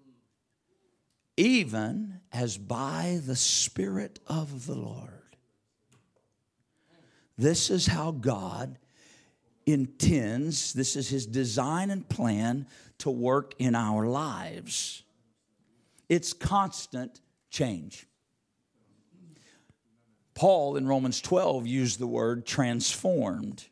even as by the Spirit of the Lord. This is how God intends, this is his design and plan to work in our lives. It's constant change. Paul in Romans 12 used the word transformed.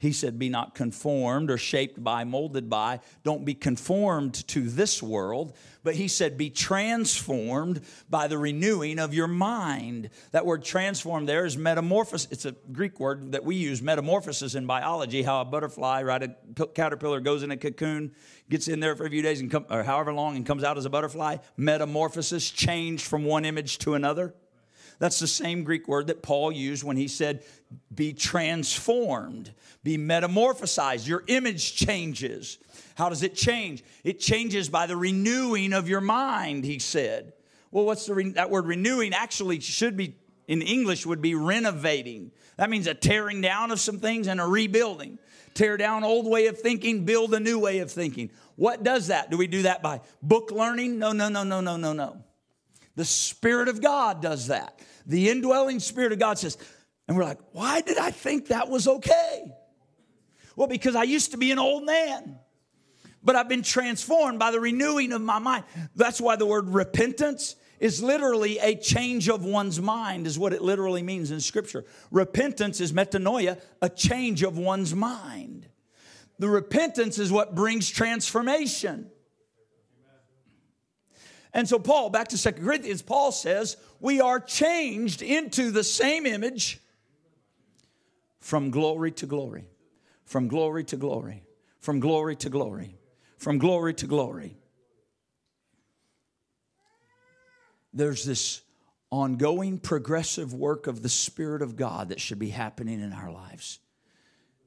He said, Be not conformed or shaped by, molded by. Don't be conformed to this world. But he said, Be transformed by the renewing of your mind. That word transformed there is metamorphosis. It's a Greek word that we use, metamorphosis in biology, how a butterfly, right, a caterpillar goes in a cocoon, gets in there for a few days, and come, or however long, and comes out as a butterfly. Metamorphosis, change from one image to another. That's the same Greek word that Paul used when he said, be transformed, be metamorphosized. Your image changes. How does it change? It changes by the renewing of your mind, he said. Well, what's the re- that word renewing actually should be in English would be renovating. That means a tearing down of some things and a rebuilding. Tear down old way of thinking, build a new way of thinking. What does that? Do we do that by book learning? No, no, no, no, no, no, no. The Spirit of God does that. The indwelling Spirit of God says, and we're like, why did I think that was okay? Well, because I used to be an old man, but I've been transformed by the renewing of my mind. That's why the word repentance is literally a change of one's mind, is what it literally means in Scripture. Repentance is metanoia, a change of one's mind. The repentance is what brings transformation. And so, Paul, back to Second Corinthians, Paul says, we are changed into the same image from glory to glory, from glory to glory, from glory to glory, from glory to glory. There's this ongoing progressive work of the Spirit of God that should be happening in our lives.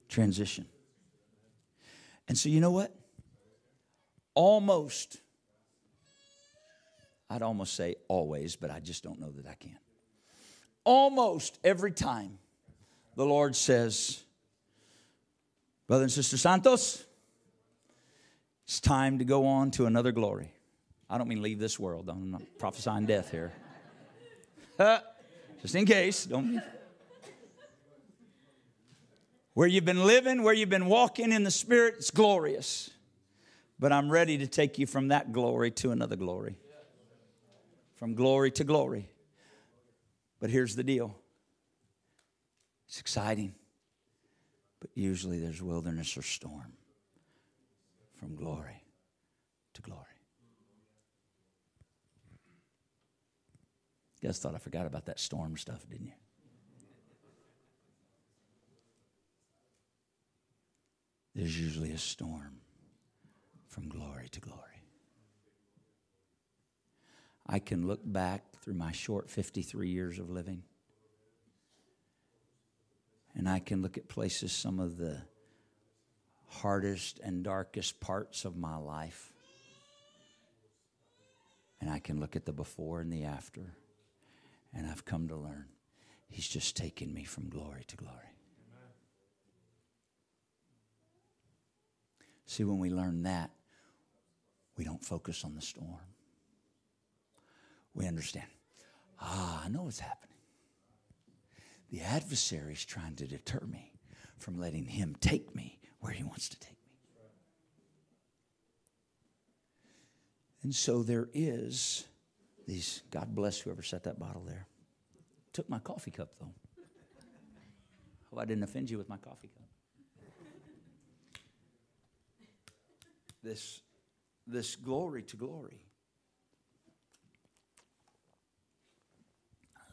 Transition. And so, you know what? Almost I'd almost say always, but I just don't know that I can. Almost every time the Lord says, Brother and Sister Santos, it's time to go on to another glory. I don't mean leave this world. I'm not prophesying death here. Just in case, don't. Where you've been living, where you've been walking in the Spirit, it's glorious. But I'm ready to take you from that glory to another glory from glory to glory. But here's the deal it's exciting, but usually there's wilderness or storm from glory to glory. You guys thought I forgot about that storm stuff, didn't you? There's usually a storm from glory to glory. I can look back through my short 53 years of living and I can look at places, some of the hardest and darkest parts of my life. And I can look at the before and the after. And I've come to learn He's just taken me from glory to glory. See, when we learn that, we don't focus on the storm we understand. Ah, I know what's happening. The adversary is trying to deter me from letting him take me where he wants to take me. And so there is these, God bless whoever set that bottle there. Took my coffee cup though. Hope I didn't offend you with my coffee cup. This, this glory to glory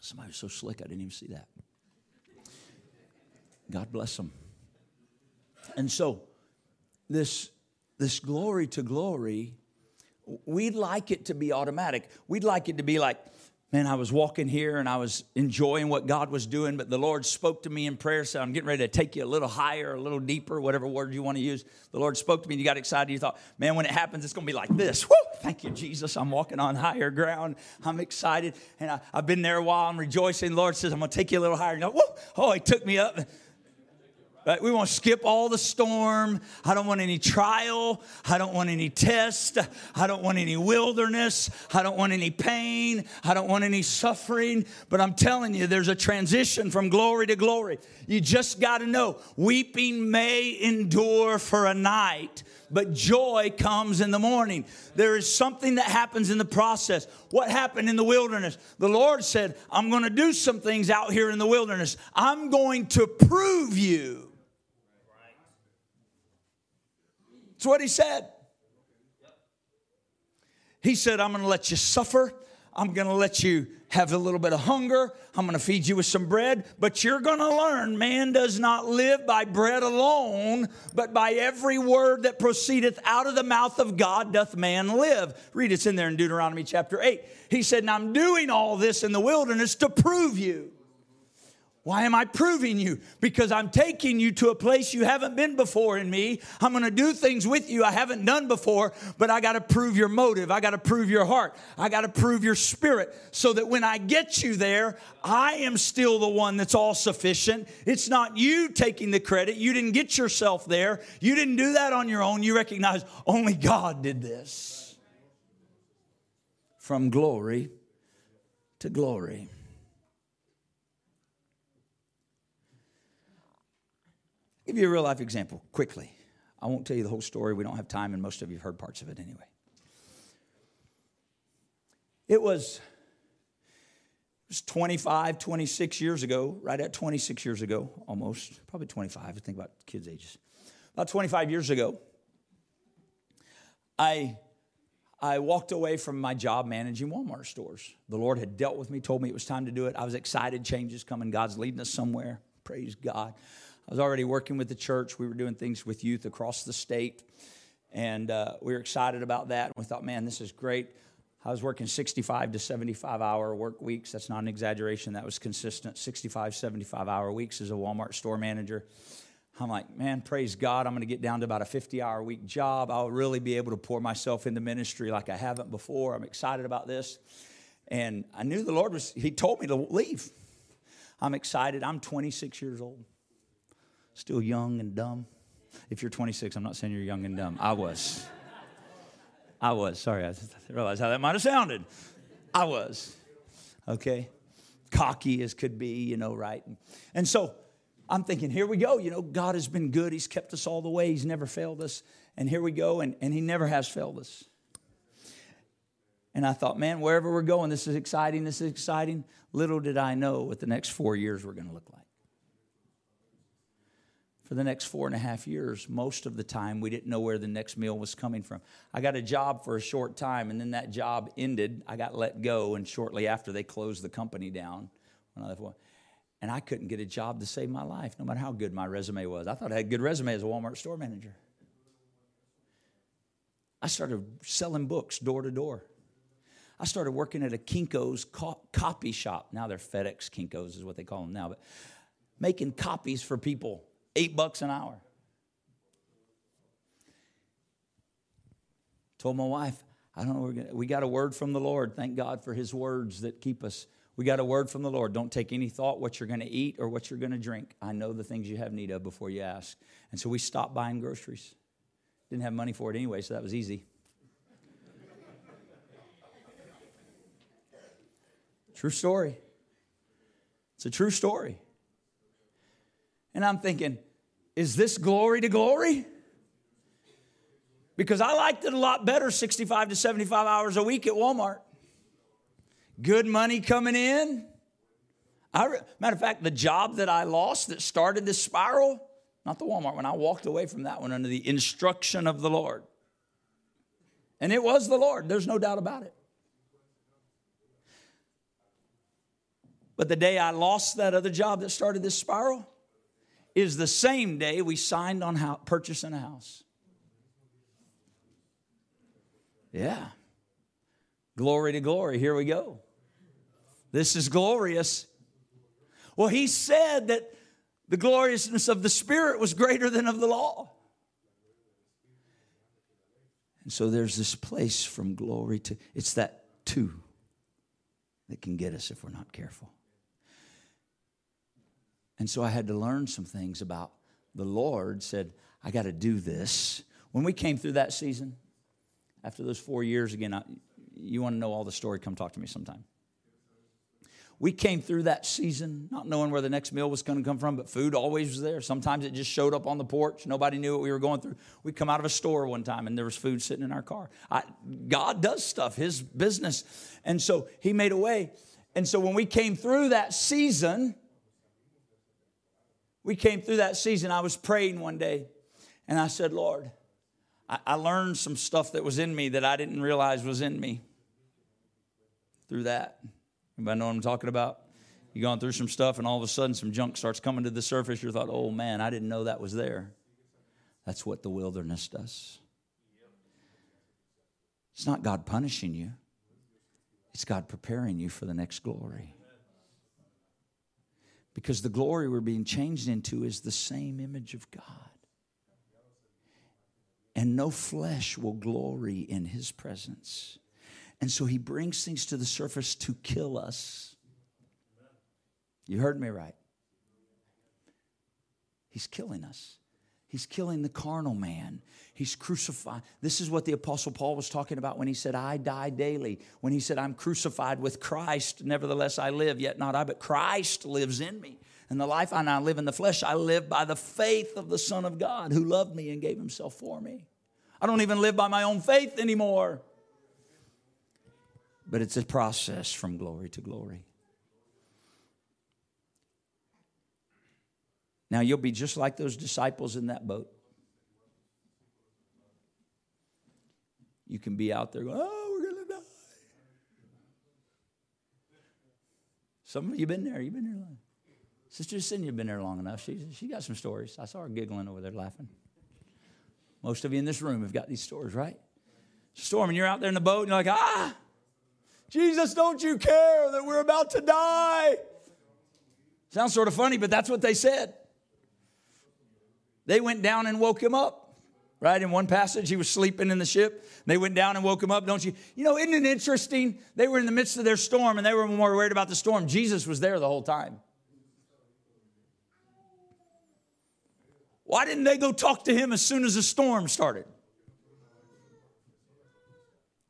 Somebody was so slick, I didn't even see that. God bless them. And so, this, this glory to glory, we'd like it to be automatic. We'd like it to be like, man, I was walking here and I was enjoying what God was doing, but the Lord spoke to me in prayer, said, I'm getting ready to take you a little higher, a little deeper, whatever word you want to use. The Lord spoke to me and you got excited. You thought, man, when it happens, it's going to be like this. Woo! Thank you, Jesus. I'm walking on higher ground. I'm excited. And I, have been there a while. I'm rejoicing. The Lord says, I'm going to take you a little higher. You know, Woo! Oh, He took me up. Right? We want to skip all the storm. I don't want any trial. I don't want any test. I don't want any wilderness. I don't want any pain. I don't want any suffering. But I'm telling you, there's a transition from glory to glory. You just got to know weeping may endure for a night, but joy comes in the morning. There is something that happens in the process. What happened in the wilderness? The Lord said, I'm going to do some things out here in the wilderness. I'm going to prove you. That's what he said. He said, I'm going to let you suffer. I'm going to let you have a little bit of hunger. I'm going to feed you with some bread, but you're going to learn man does not live by bread alone, but by every word that proceedeth out of the mouth of God doth man live. Read it's in there in Deuteronomy chapter 8. He said, And I'm doing all this in the wilderness to prove you. Why am I proving you? Because I'm taking you to a place you haven't been before in me. I'm going to do things with you I haven't done before, but I got to prove your motive. I got to prove your heart. I got to prove your spirit so that when I get you there, I am still the one that's all sufficient. It's not you taking the credit. You didn't get yourself there. You didn't do that on your own. You recognize only God did this. From glory to glory. Give you a real life example quickly. I won't tell you the whole story. We don't have time, and most of you have heard parts of it anyway. It was, it was 25, 26 years ago, right at 26 years ago, almost, probably 25. I think about kids' ages. About 25 years ago, I, I walked away from my job managing Walmart stores. The Lord had dealt with me, told me it was time to do it. I was excited, changes coming. God's leading us somewhere. Praise God. I was already working with the church. We were doing things with youth across the state. And uh, we were excited about that. And we thought, man, this is great. I was working 65 to 75 hour work weeks. That's not an exaggeration. That was consistent 65, 75 hour weeks as a Walmart store manager. I'm like, man, praise God. I'm going to get down to about a 50 hour week job. I'll really be able to pour myself into ministry like I haven't before. I'm excited about this. And I knew the Lord was, He told me to leave. I'm excited. I'm 26 years old still young and dumb. If you're 26, I'm not saying you're young and dumb. I was. I was. Sorry, I realized how that might have sounded. I was. Okay? Cocky as could be, you know, right? And so I'm thinking, here we go. You know, God has been good. He's kept us all the way. He's never failed us. And here we go. And, and He never has failed us. And I thought, man, wherever we're going, this is exciting. This is exciting. Little did I know what the next four years were going to look like for the next four and a half years. Most of the time, we didn't know where the next meal was coming from. I got a job for a short time, and then that job ended. I got let go, and shortly after, they closed the company down. And I couldn't get a job to save my life, no matter how good my resume was. I thought I had a good resume as a Walmart store manager. I started selling books door to door. I started working at a Kinko's co- copy shop. Now they're FedEx Kinko's, is what they call them now, but making copies for people eight bucks an hour. Told my wife, I don't know, we're gonna, we got a word from the Lord. Thank God for his words that keep us. We got a word from the Lord. Don't take any thought what you're going to eat or what you're going to drink. I know the things you have need of before you ask. And so we stopped buying groceries. Didn't have money for it anyway, so that was easy. true story. It's a true story. And I'm thinking, is this glory to glory? Because I liked it a lot better 65 to 75 hours a week at Walmart. Good money coming in. Matter of fact, the job that I lost that started this spiral, not the Walmart one, I walked away from that one under the instruction of the Lord. And it was the Lord, there's no doubt about it. But the day I lost that other job that started this spiral, is the same day we signed on how, purchasing a house. Yeah. Glory to glory. Here we go. This is glorious. Well, he said that the gloriousness of the Spirit was greater than of the law. And so there's this place from glory to, it's that two that can get us if we're not careful. And so I had to learn some things about the Lord said, I got to do this. When we came through that season, after those four years, again, I, you want to know all the story, come talk to me sometime. We came through that season not knowing where the next meal was going to come from, but food always was there. Sometimes it just showed up on the porch. Nobody knew what we were going through. We'd come out of a store one time and there was food sitting in our car. I, God does stuff, His business. And so He made a way. And so when we came through that season, we came through that season. I was praying one day and I said, Lord, I, I learned some stuff that was in me that I didn't realize was in me through that. Anybody know what I'm talking about? You're going through some stuff, and all of a sudden, some junk starts coming to the surface. You thought, oh man, I didn't know that was there. That's what the wilderness does. It's not God punishing you, it's God preparing you for the next glory. Because the glory we're being changed into is the same image of God. And no flesh will glory in his presence. And so he brings things to the surface to kill us. You heard me right. He's killing us. He's killing the carnal man. He's crucified. This is what the Apostle Paul was talking about when he said, I die daily. When he said, I'm crucified with Christ, nevertheless I live, yet not I, but Christ lives in me. And the life I now live in the flesh, I live by the faith of the Son of God who loved me and gave himself for me. I don't even live by my own faith anymore but it's a process from glory to glory. Now, you'll be just like those disciples in that boat. You can be out there going, oh, we're going to die. Some of you been there. You've been there long. Sister Cindy, been there long enough. She, she got some stories. I saw her giggling over there laughing. Most of you in this room have got these stories, right? Storm, and you're out there in the boat, and you're like, ah, Jesus, don't you care that we're about to die? Sounds sort of funny, but that's what they said. They went down and woke him up, right? In one passage, he was sleeping in the ship. They went down and woke him up, don't you? You know, isn't it interesting? They were in the midst of their storm and they were more worried about the storm. Jesus was there the whole time. Why didn't they go talk to him as soon as the storm started?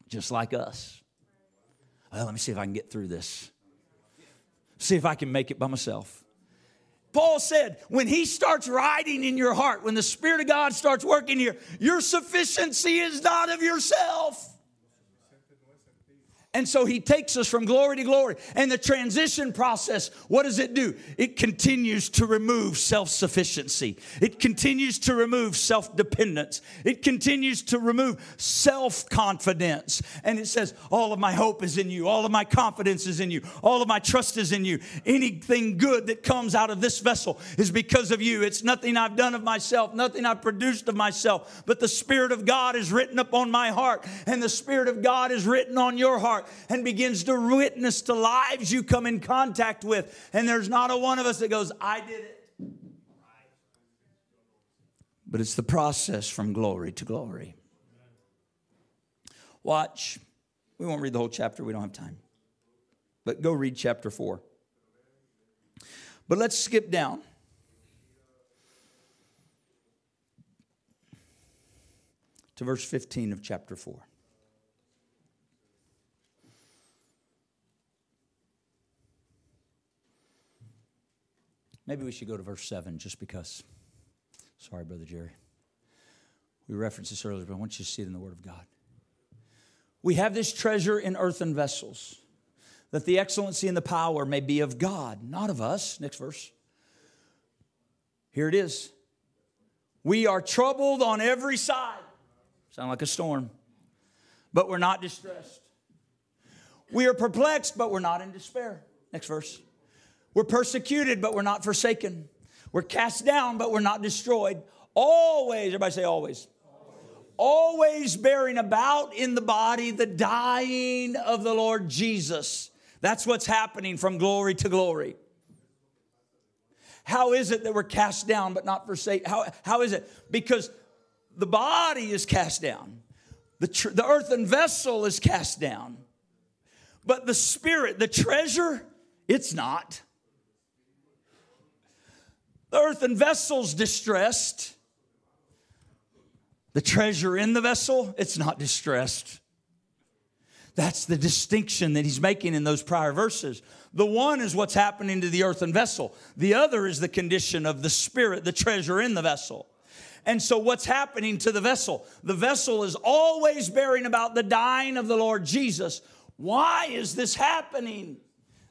Just like us well, let me see if I can get through this. See if I can make it by myself. Paul said, when he starts writing in your heart, when the Spirit of God starts working here, your sufficiency is not of yourself. And so he takes us from glory to glory. And the transition process, what does it do? It continues to remove self sufficiency, it continues to remove self dependence, it continues to remove self confidence. And it says, All of my hope is in you, all of my confidence is in you, all of my trust is in you. Anything good that comes out of this vessel is because of you. It's nothing I've done of myself, nothing I've produced of myself, but the Spirit of God is written upon my heart, and the Spirit of God is written on your heart heart and begins to witness to lives you come in contact with. And there's not a one of us that goes, I did it. But it's the process from glory to glory. Watch. We won't read the whole chapter, we don't have time. But go read chapter 4. But let's skip down. To verse 15 of chapter 4. Maybe we should go to verse 7 just because. Sorry, Brother Jerry. We referenced this earlier, but I want you to see it in the Word of God. We have this treasure in earthen vessels, that the excellency and the power may be of God, not of us. Next verse. Here it is. We are troubled on every side. Sound like a storm, but we're not distressed. We are perplexed, but we're not in despair. Next verse. We're persecuted, but we're not forsaken. We're cast down, but we're not destroyed. Always, everybody say always. Always bearing about in the body the dying of the Lord Jesus. That's what's happening from glory to glory. How is it that we're cast down but not forsaken? How, how is it? Because the body is cast down, the, tr- the earthen vessel is cast down, but the spirit, the treasure, it's not. The earthen vessel's distressed. The treasure in the vessel, it's not distressed. That's the distinction that he's making in those prior verses. The one is what's happening to the earthen vessel, the other is the condition of the spirit, the treasure in the vessel. And so, what's happening to the vessel? The vessel is always bearing about the dying of the Lord Jesus. Why is this happening?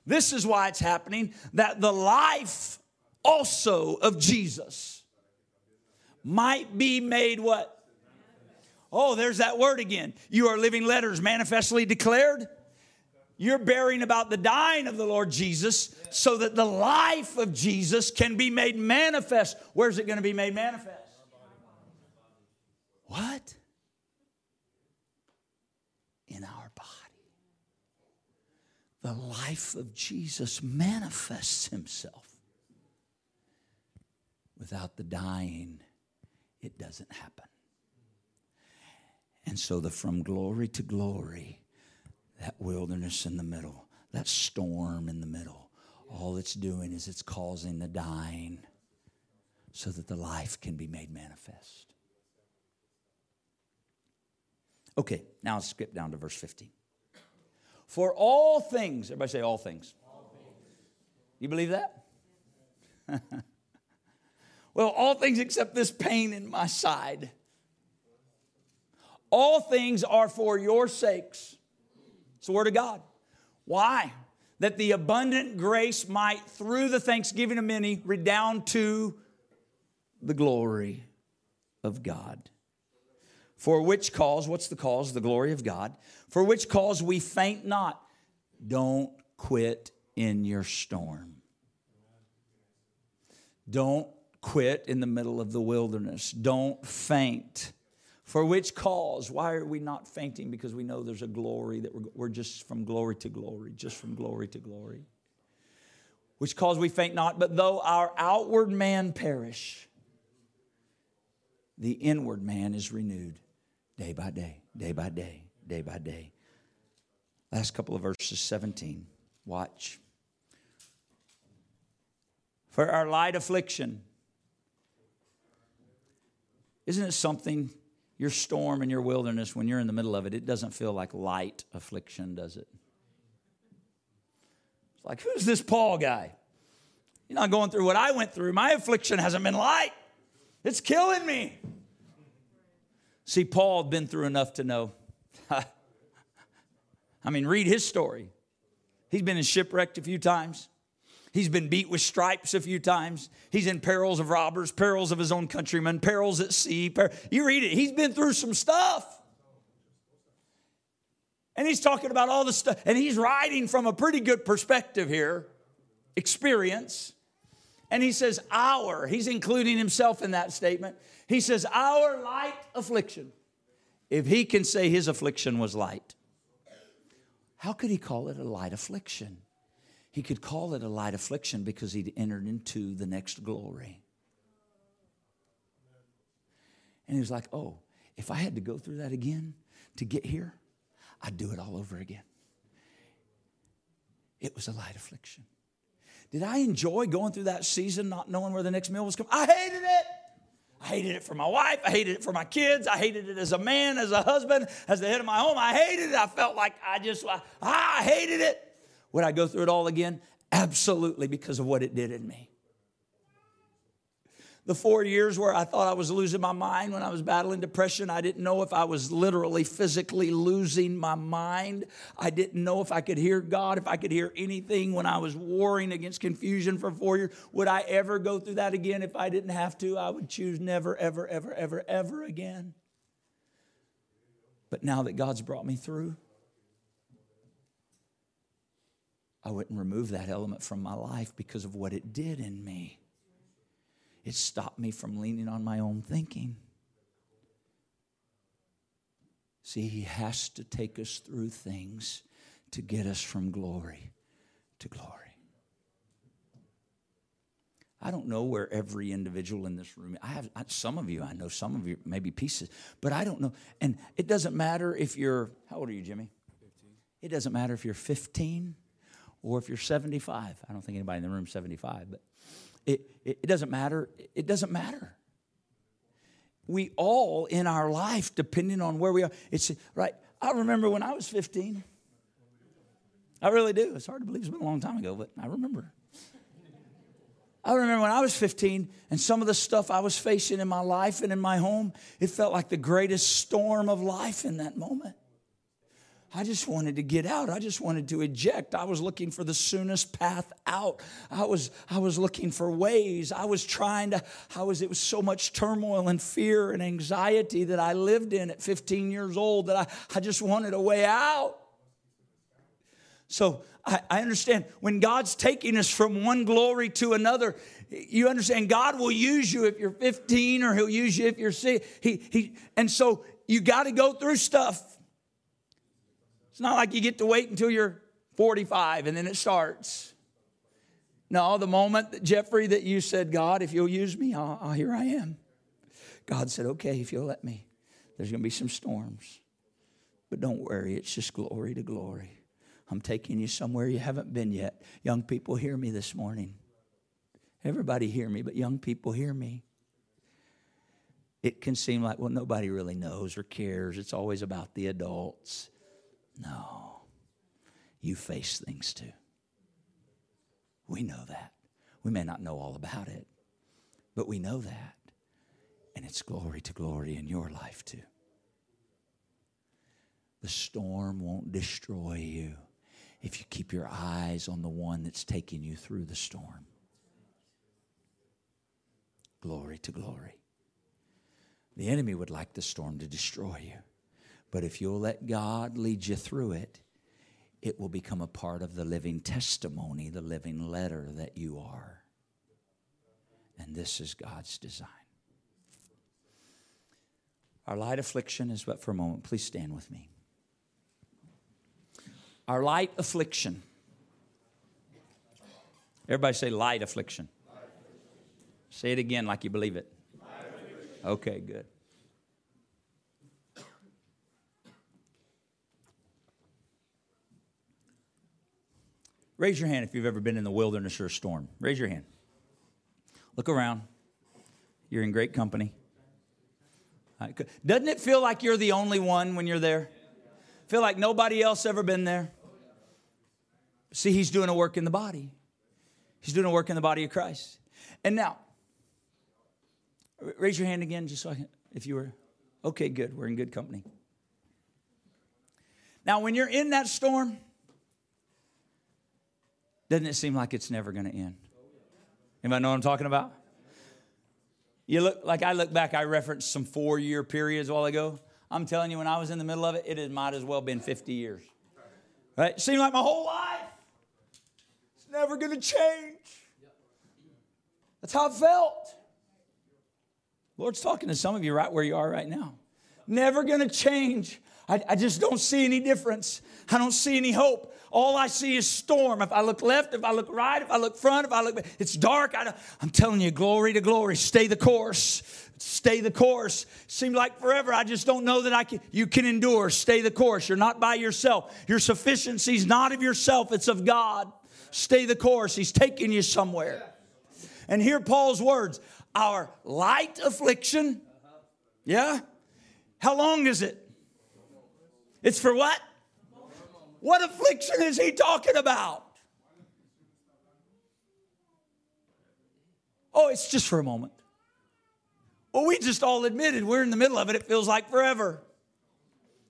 This is why it's happening that the life also of Jesus might be made what? Oh, there's that word again. You are living letters manifestly declared. You're bearing about the dying of the Lord Jesus so that the life of Jesus can be made manifest. Where's it going to be made manifest? What? In our body. The life of Jesus manifests himself. Without the dying, it doesn't happen. And so the from glory to glory, that wilderness in the middle, that storm in the middle, all it's doing is it's causing the dying so that the life can be made manifest. Okay, now let's skip down to verse 15. For all things, everybody say all things. All things. You believe that? well, all things except this pain in my side all things are for your sakes. It's the word of God. Why? That the abundant grace might, through the thanksgiving of many, redound to the glory of God. For which cause, what's the cause? The glory of God. For which cause we faint not. Don't quit in your storm. Don't quit in the middle of the wilderness. Don't faint. For which cause? Why are we not fainting? Because we know there's a glory that we're, we're just from glory to glory, just from glory to glory. Which cause we faint not, but though our outward man perish, the inward man is renewed day by day, day by day, day by day. Last couple of verses 17. Watch. For our light affliction. Isn't it something your storm and your wilderness, when you're in the middle of it, it doesn't feel like light affliction, does it? It's like, who's this Paul guy? You're not going through what I went through. My affliction hasn't been light, it's killing me. See, Paul had been through enough to know. I mean, read his story. He's been in shipwrecked a few times. He's been beat with stripes a few times. He's in perils of robbers, perils of his own countrymen, perils at sea. Per- you read it, he's been through some stuff. And he's talking about all the stuff, and he's writing from a pretty good perspective here, experience. And he says, Our, he's including himself in that statement. He says, Our light affliction. If he can say his affliction was light, how could he call it a light affliction? He could call it a light affliction because he'd entered into the next glory. And he was like, oh, if I had to go through that again to get here, I'd do it all over again. It was a light affliction. Did I enjoy going through that season not knowing where the next meal was coming? I hated it. I hated it for my wife. I hated it for my kids. I hated it as a man, as a husband, as the head of my home. I hated it. I felt like I just, I, I hated it. Would I go through it all again? Absolutely, because of what it did in me. The four years where I thought I was losing my mind when I was battling depression, I didn't know if I was literally physically losing my mind. I didn't know if I could hear God, if I could hear anything when I was warring against confusion for four years. Would I ever go through that again if I didn't have to? I would choose never, ever, ever, ever, ever again. But now that God's brought me through, I wouldn't remove that element from my life because of what it did in me. It stopped me from leaning on my own thinking. See, He has to take us through things to get us from glory to glory. I don't know where every individual in this room. I have some of you. I know some of you, maybe pieces, but I don't know. And it doesn't matter if you're. How old are you, Jimmy? 15. It doesn't matter if you're 15 or if you're 75. I don't think anybody in the room is 75, but it, it, it doesn't matter. It doesn't matter. We all in our life, depending on where we are, it's right. I remember when I was 15. I really do. It's hard to believe it's been a long time ago, but I remember. I remember when I was 15 and some of the stuff I was facing in my life and in my home, it felt like the greatest storm of life in that moment. I just wanted to get out. I just wanted to eject. I was looking for the soonest path out. I was, I was looking for ways. I was trying to, I was, it was so much turmoil and fear and anxiety that I lived in at 15 years old that I, I just wanted a way out. So I, I understand when God's taking us from one glory to another, you understand God will use you if you're 15 or he'll use you if you're 6. He, he, and so you got to go through stuff. It's not like you get to wait until you're 45 and then it starts. No, the moment that Jeffrey that you said, God, if you'll use me, I'll, I'll, here I am. God said, okay, if you'll let me. There's going to be some storms. But don't worry, it's just glory to glory. I'm taking you somewhere you haven't been yet. Young people, hear me this morning. Everybody hear me, but young people, hear me. It can seem like, well, nobody really knows or cares. It's always about the adults. No, you face things too. We know that. We may not know all about it, but we know that. And it's glory to glory in your life too. The storm won't destroy you if you keep your eyes on the one that's taking you through the storm. Glory to glory. The enemy would like the storm to destroy you. But if you'll let God lead you through it, it will become a part of the living testimony, the living letter that you are. And this is God's design. Our light affliction is but for a moment. Please stand with me. Our light affliction. Everybody say light affliction. Light affliction. Say it again like you believe it. Okay, good. Raise your hand if you've ever been in the wilderness or a storm. Raise your hand. Look around. You're in great company. Doesn't it feel like you're the only one when you're there? Feel like nobody else ever been there? See, he's doing a work in the body. He's doing a work in the body of Christ. And now, raise your hand again, just so I can, if you were, okay, good. We're in good company. Now, when you're in that storm, doesn't it seem like it's never going to end? Anybody know what I'm talking about? You look like I look back, I referenced some four year periods a while ago. I'm telling you, when I was in the middle of it, it might as well been 50 years. Right? It seemed like my whole life. It's never going to change. That's how it felt. Lord's talking to some of you right where you are right now. Never going to change. I, I just don't see any difference. I don't see any hope. All I see is storm. If I look left, if I look right, if I look front, if I look, back, it's dark. I am telling you, glory to glory. Stay the course. Stay the course. Seemed like forever. I just don't know that I can. You can endure. Stay the course. You're not by yourself. Your sufficiency is not of yourself. It's of God. Stay the course. He's taking you somewhere. And hear Paul's words. Our light affliction. Yeah. How long is it? It's for what? What affliction is he talking about? Oh, it's just for a moment. Well, we just all admitted we're in the middle of it. It feels like forever.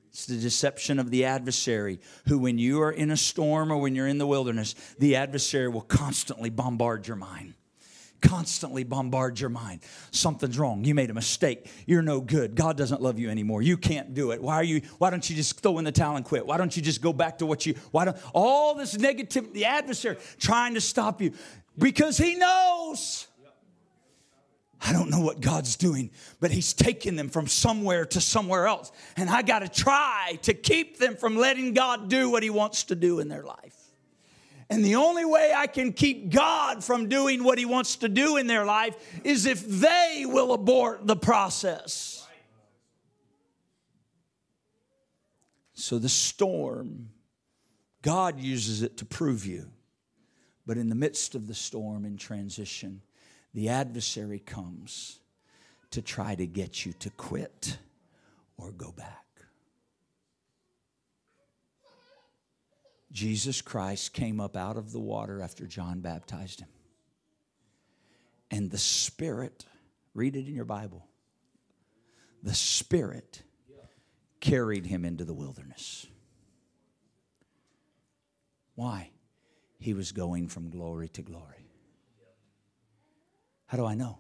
It's the deception of the adversary, who, when you are in a storm or when you're in the wilderness, the adversary will constantly bombard your mind constantly bombard your mind. Something's wrong. You made a mistake. You're no good. God doesn't love you anymore. You can't do it. Why are you why don't you just throw in the towel and quit? Why don't you just go back to what you why don't all this negativity, the adversary trying to stop you because he knows I don't know what God's doing, but He's taking them from somewhere to somewhere else. And I got to try to keep them from letting God do what He wants to do in their life. And the only way I can keep God from doing what He wants to do in their life is if they will abort the process. So the storm, God uses it to prove you. But in the midst of the storm in transition, the adversary comes to try to get you to quit or go back. Jesus Christ came up out of the water after John baptized him. And the Spirit, read it in your Bible, the Spirit carried him into the wilderness. Why? He was going from glory to glory. How do I know?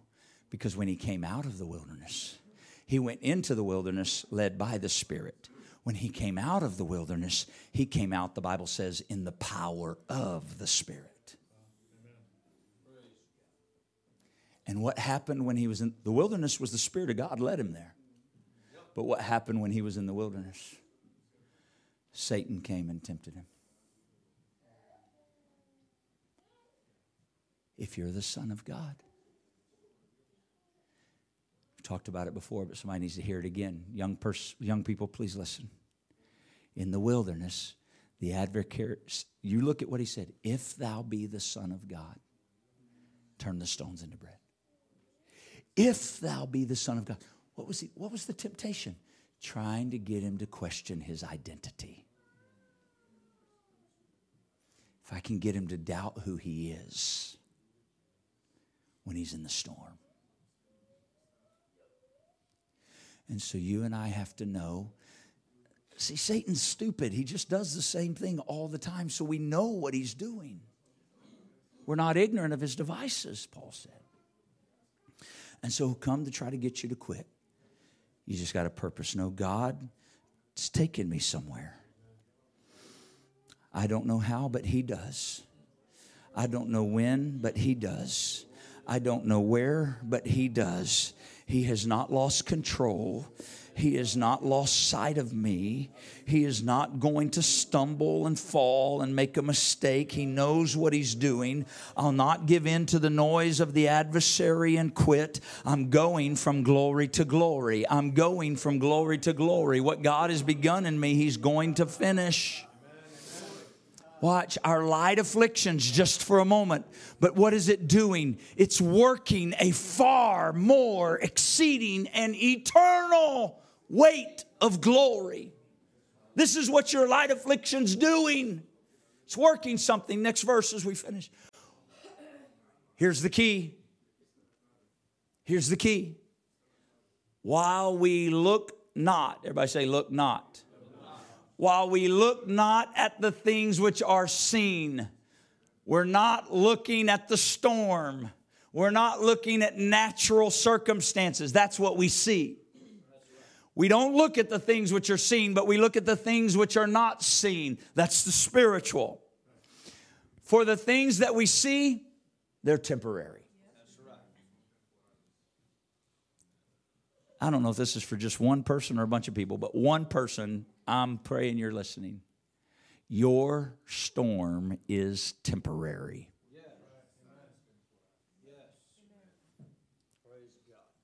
Because when he came out of the wilderness, he went into the wilderness led by the Spirit. When he came out of the wilderness, he came out, the Bible says, in the power of the Spirit. And what happened when he was in the wilderness was the Spirit of God led him there. But what happened when he was in the wilderness? Satan came and tempted him. If you're the Son of God, talked about it before, but somebody needs to hear it again. Young, pers- young people, please listen. In the wilderness, the advocate, you look at what he said if thou be the Son of God, turn the stones into bread. If thou be the Son of God. What was, he, what was the temptation? Trying to get him to question his identity. If I can get him to doubt who he is when he's in the storm. And so you and I have to know. See, Satan's stupid. He just does the same thing all the time, so we know what he's doing. We're not ignorant of his devices, Paul said. And so he'll come to try to get you to quit. You just got a purpose. No, God, it's taking me somewhere. I don't know how, but he does. I don't know when, but he does. I don't know where, but he does. He has not lost control. He has not lost sight of me. He is not going to stumble and fall and make a mistake. He knows what he's doing. I'll not give in to the noise of the adversary and quit. I'm going from glory to glory. I'm going from glory to glory. What God has begun in me, he's going to finish. Watch our light afflictions just for a moment. But what is it doing? It's working a far more exceeding and eternal weight of glory. This is what your light affliction's doing. It's working something. Next verse as we finish. Here's the key. Here's the key. While we look not, everybody say, look not while we look not at the things which are seen. We're not looking at the storm. We're not looking at natural circumstances. That's what we see. We don't look at the things which are seen, but we look at the things which are not seen. That's the spiritual. For the things that we see, they're temporary. I don't know if this is for just one person or a bunch of people, but one person I'm praying you're listening. Your storm is temporary.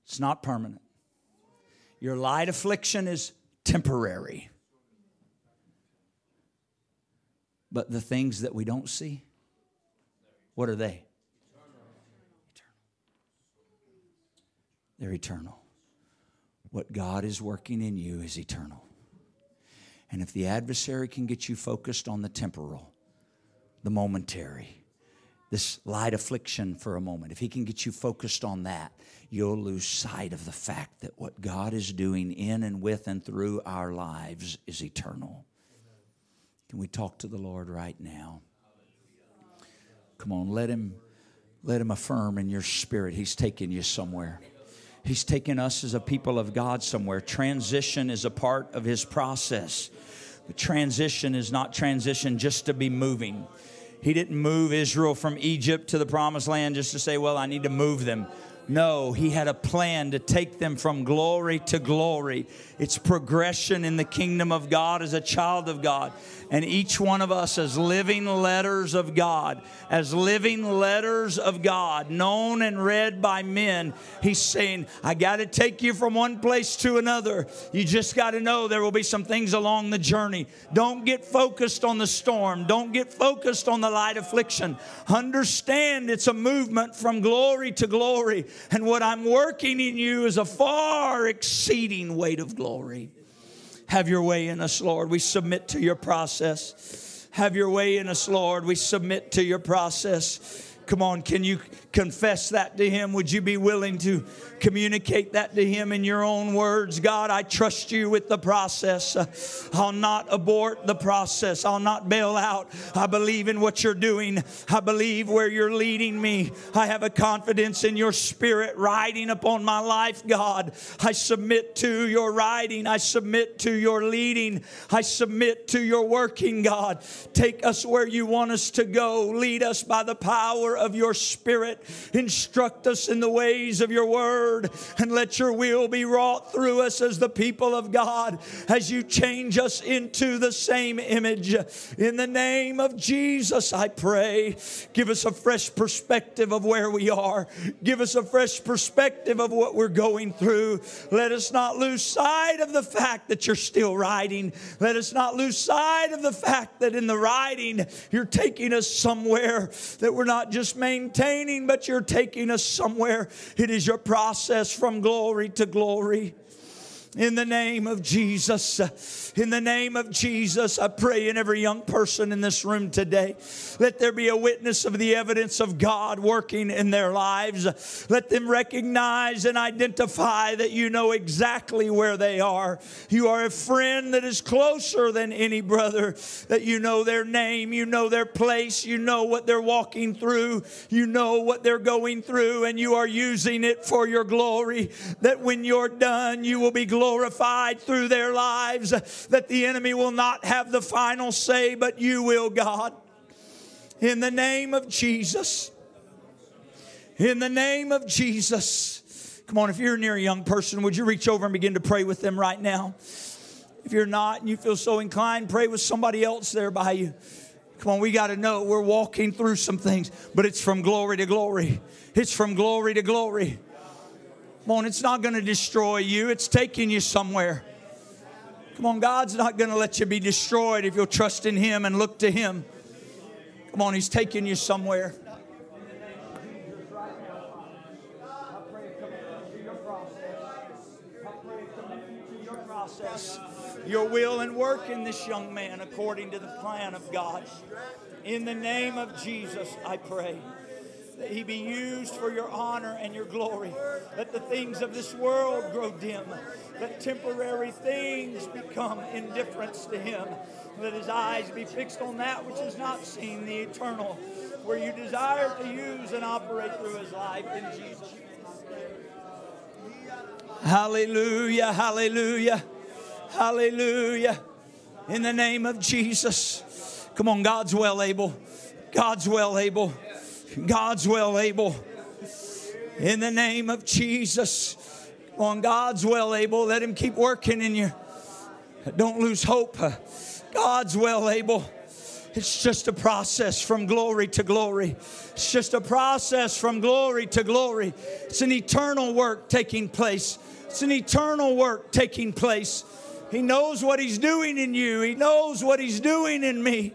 It's not permanent. Your light affliction is temporary. But the things that we don't see, what are they? Eternal. They're eternal. What God is working in you is eternal. And if the adversary can get you focused on the temporal, the momentary, this light affliction for a moment, if he can get you focused on that, you'll lose sight of the fact that what God is doing in and with and through our lives is eternal. Can we talk to the Lord right now? Come on, let him let him affirm in your spirit he's taking you somewhere. He's taking us as a people of God somewhere. Transition is a part of His process. But transition is not transition just to be moving. He didn't move Israel from Egypt to the promised land just to say, well, I need to move them. No, he had a plan to take them from glory to glory. It's progression in the kingdom of God as a child of God. And each one of us, as living letters of God, as living letters of God, known and read by men, he's saying, I got to take you from one place to another. You just got to know there will be some things along the journey. Don't get focused on the storm, don't get focused on the light affliction. Understand it's a movement from glory to glory. And what I'm working in you is a far exceeding weight of glory. Have your way in us, Lord. We submit to your process. Have your way in us, Lord. We submit to your process. Come on, can you confess that to Him? Would you be willing to communicate that to Him in your own words? God, I trust you with the process. I'll not abort the process, I'll not bail out. I believe in what you're doing, I believe where you're leading me. I have a confidence in your spirit riding upon my life, God. I submit to your riding, I submit to your leading, I submit to your working, God. Take us where you want us to go, lead us by the power of your spirit. Instruct us in the ways of your word and let your will be wrought through us as the people of God as you change us into the same image. In the name of Jesus, I pray. Give us a fresh perspective of where we are. Give us a fresh perspective of what we're going through. Let us not lose sight of the fact that you're still riding. Let us not lose sight of the fact that in the riding, you're taking us somewhere that we're not just maintaining, but but you're taking us somewhere. It is your process from glory to glory. In the name of Jesus, in the name of Jesus, I pray in every young person in this room today, let there be a witness of the evidence of God working in their lives. Let them recognize and identify that you know exactly where they are. You are a friend that is closer than any brother, that you know their name, you know their place, you know what they're walking through, you know what they're going through, and you are using it for your glory. That when you're done, you will be glorified through their lives, that the enemy will not have the final say, but you will, God. In the name of Jesus. In the name of Jesus. Come on, if you're near a young person, would you reach over and begin to pray with them right now? If you're not and you feel so inclined, pray with somebody else there by you. Come on, we got to know we're walking through some things, but it's from glory to glory. It's from glory to glory. Come on, it's not going to destroy you, it's taking you somewhere. Come on, God's not going to let you be destroyed if you'll trust in Him and look to Him. Come on, He's taking you somewhere. Your will and work in this young man according to the plan of God. In the name of Jesus, I pray that he be used for your honor and your glory. Let the things of this world grow dim. Let temporary things become indifference to him. Let his eyes be fixed on that which is not seen, the eternal, where you desire to use and operate through his life in Jesus. Hallelujah, hallelujah, hallelujah. In the name of Jesus. Come on, God's well able. God's well able. God's well able. In the name of Jesus. On God's well able. Let Him keep working in you. Don't lose hope. God's well able. It's just a process from glory to glory. It's just a process from glory to glory. It's an eternal work taking place. It's an eternal work taking place. He knows what He's doing in you, He knows what He's doing in me.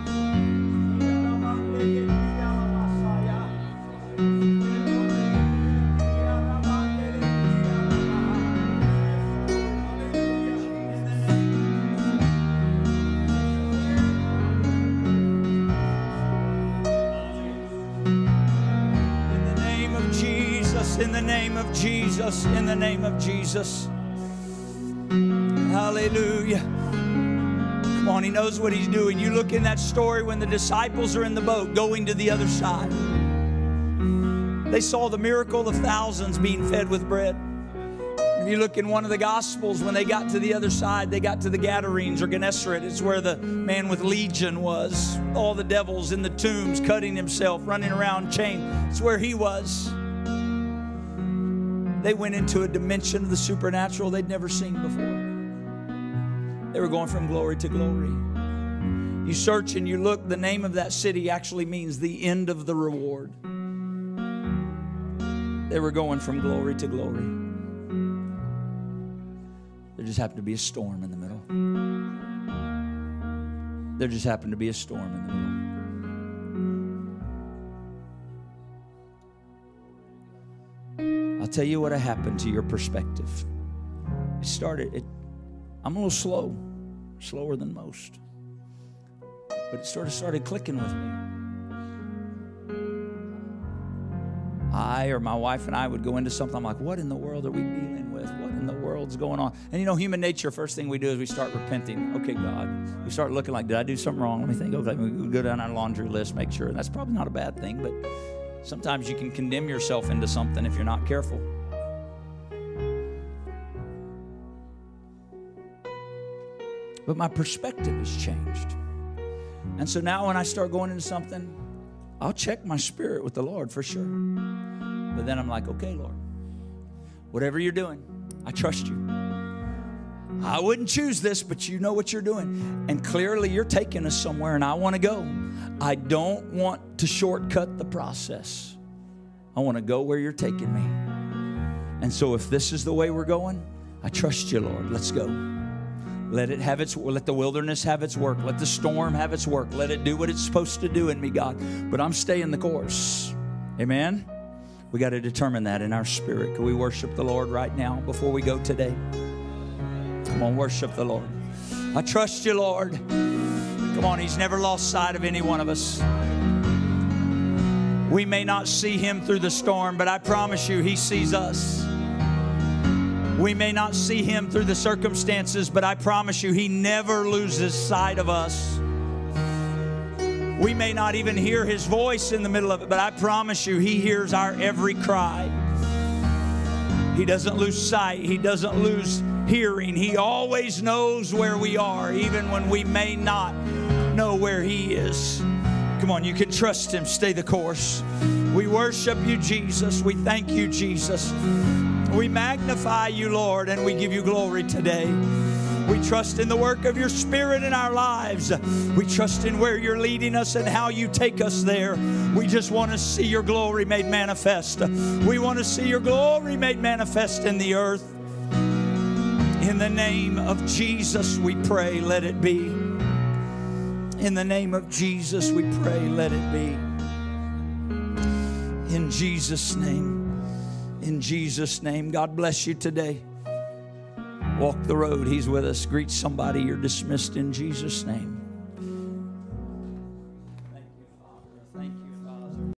Jesus, in the name of Jesus. Hallelujah. Come on, he knows what he's doing. You look in that story when the disciples are in the boat going to the other side. They saw the miracle of thousands being fed with bread. Have you look in one of the Gospels, when they got to the other side, they got to the Gadarenes or Gennesaret. It's where the man with legion was. All the devils in the tombs, cutting himself, running around chained. It's where he was. They went into a dimension of the supernatural they'd never seen before. They were going from glory to glory. You search and you look, the name of that city actually means the end of the reward. They were going from glory to glory. There just happened to be a storm in the middle. There just happened to be a storm in the middle. I'll tell you what happened to your perspective. It started, it, I'm a little slow, slower than most. But it sort of started clicking with me. I or my wife and I would go into something, I'm like, what in the world are we dealing with? What in the world's going on? And you know, human nature, first thing we do is we start repenting. Okay, God. We start looking like, did I do something wrong? Let me think. Okay, we go down our laundry list, make sure. And that's probably not a bad thing, but Sometimes you can condemn yourself into something if you're not careful. But my perspective has changed. And so now when I start going into something, I'll check my spirit with the Lord for sure. But then I'm like, okay, Lord, whatever you're doing, I trust you. I wouldn't choose this, but you know what you're doing. And clearly you're taking us somewhere, and I want to go. I don't want to shortcut the process. I want to go where you're taking me. And so if this is the way we're going, I trust you, Lord. Let's go. Let it have its let the wilderness have its work. Let the storm have its work. Let it do what it's supposed to do in me, God. But I'm staying the course. Amen. We got to determine that in our spirit. Can we worship the Lord right now before we go today? Come on, worship the Lord. I trust you, Lord. Come on, He's never lost sight of any one of us. We may not see Him through the storm, but I promise you, He sees us. We may not see Him through the circumstances, but I promise you, He never loses sight of us. We may not even hear His voice in the middle of it, but I promise you, He hears our every cry. He doesn't lose sight, He doesn't lose hearing. He always knows where we are, even when we may not know where He is. Come on, you can trust Him. Stay the course. We worship you, Jesus. We thank you, Jesus. We magnify you, Lord, and we give you glory today. We trust in the work of your Spirit in our lives. We trust in where you're leading us and how you take us there. We just want to see your glory made manifest. We want to see your glory made manifest in the earth. In the name of Jesus, we pray, let it be. In the name of Jesus, we pray, let it be. In Jesus' name. In Jesus' name. God bless you today. Walk the road. He's with us. Greet somebody. You're dismissed in Jesus' name.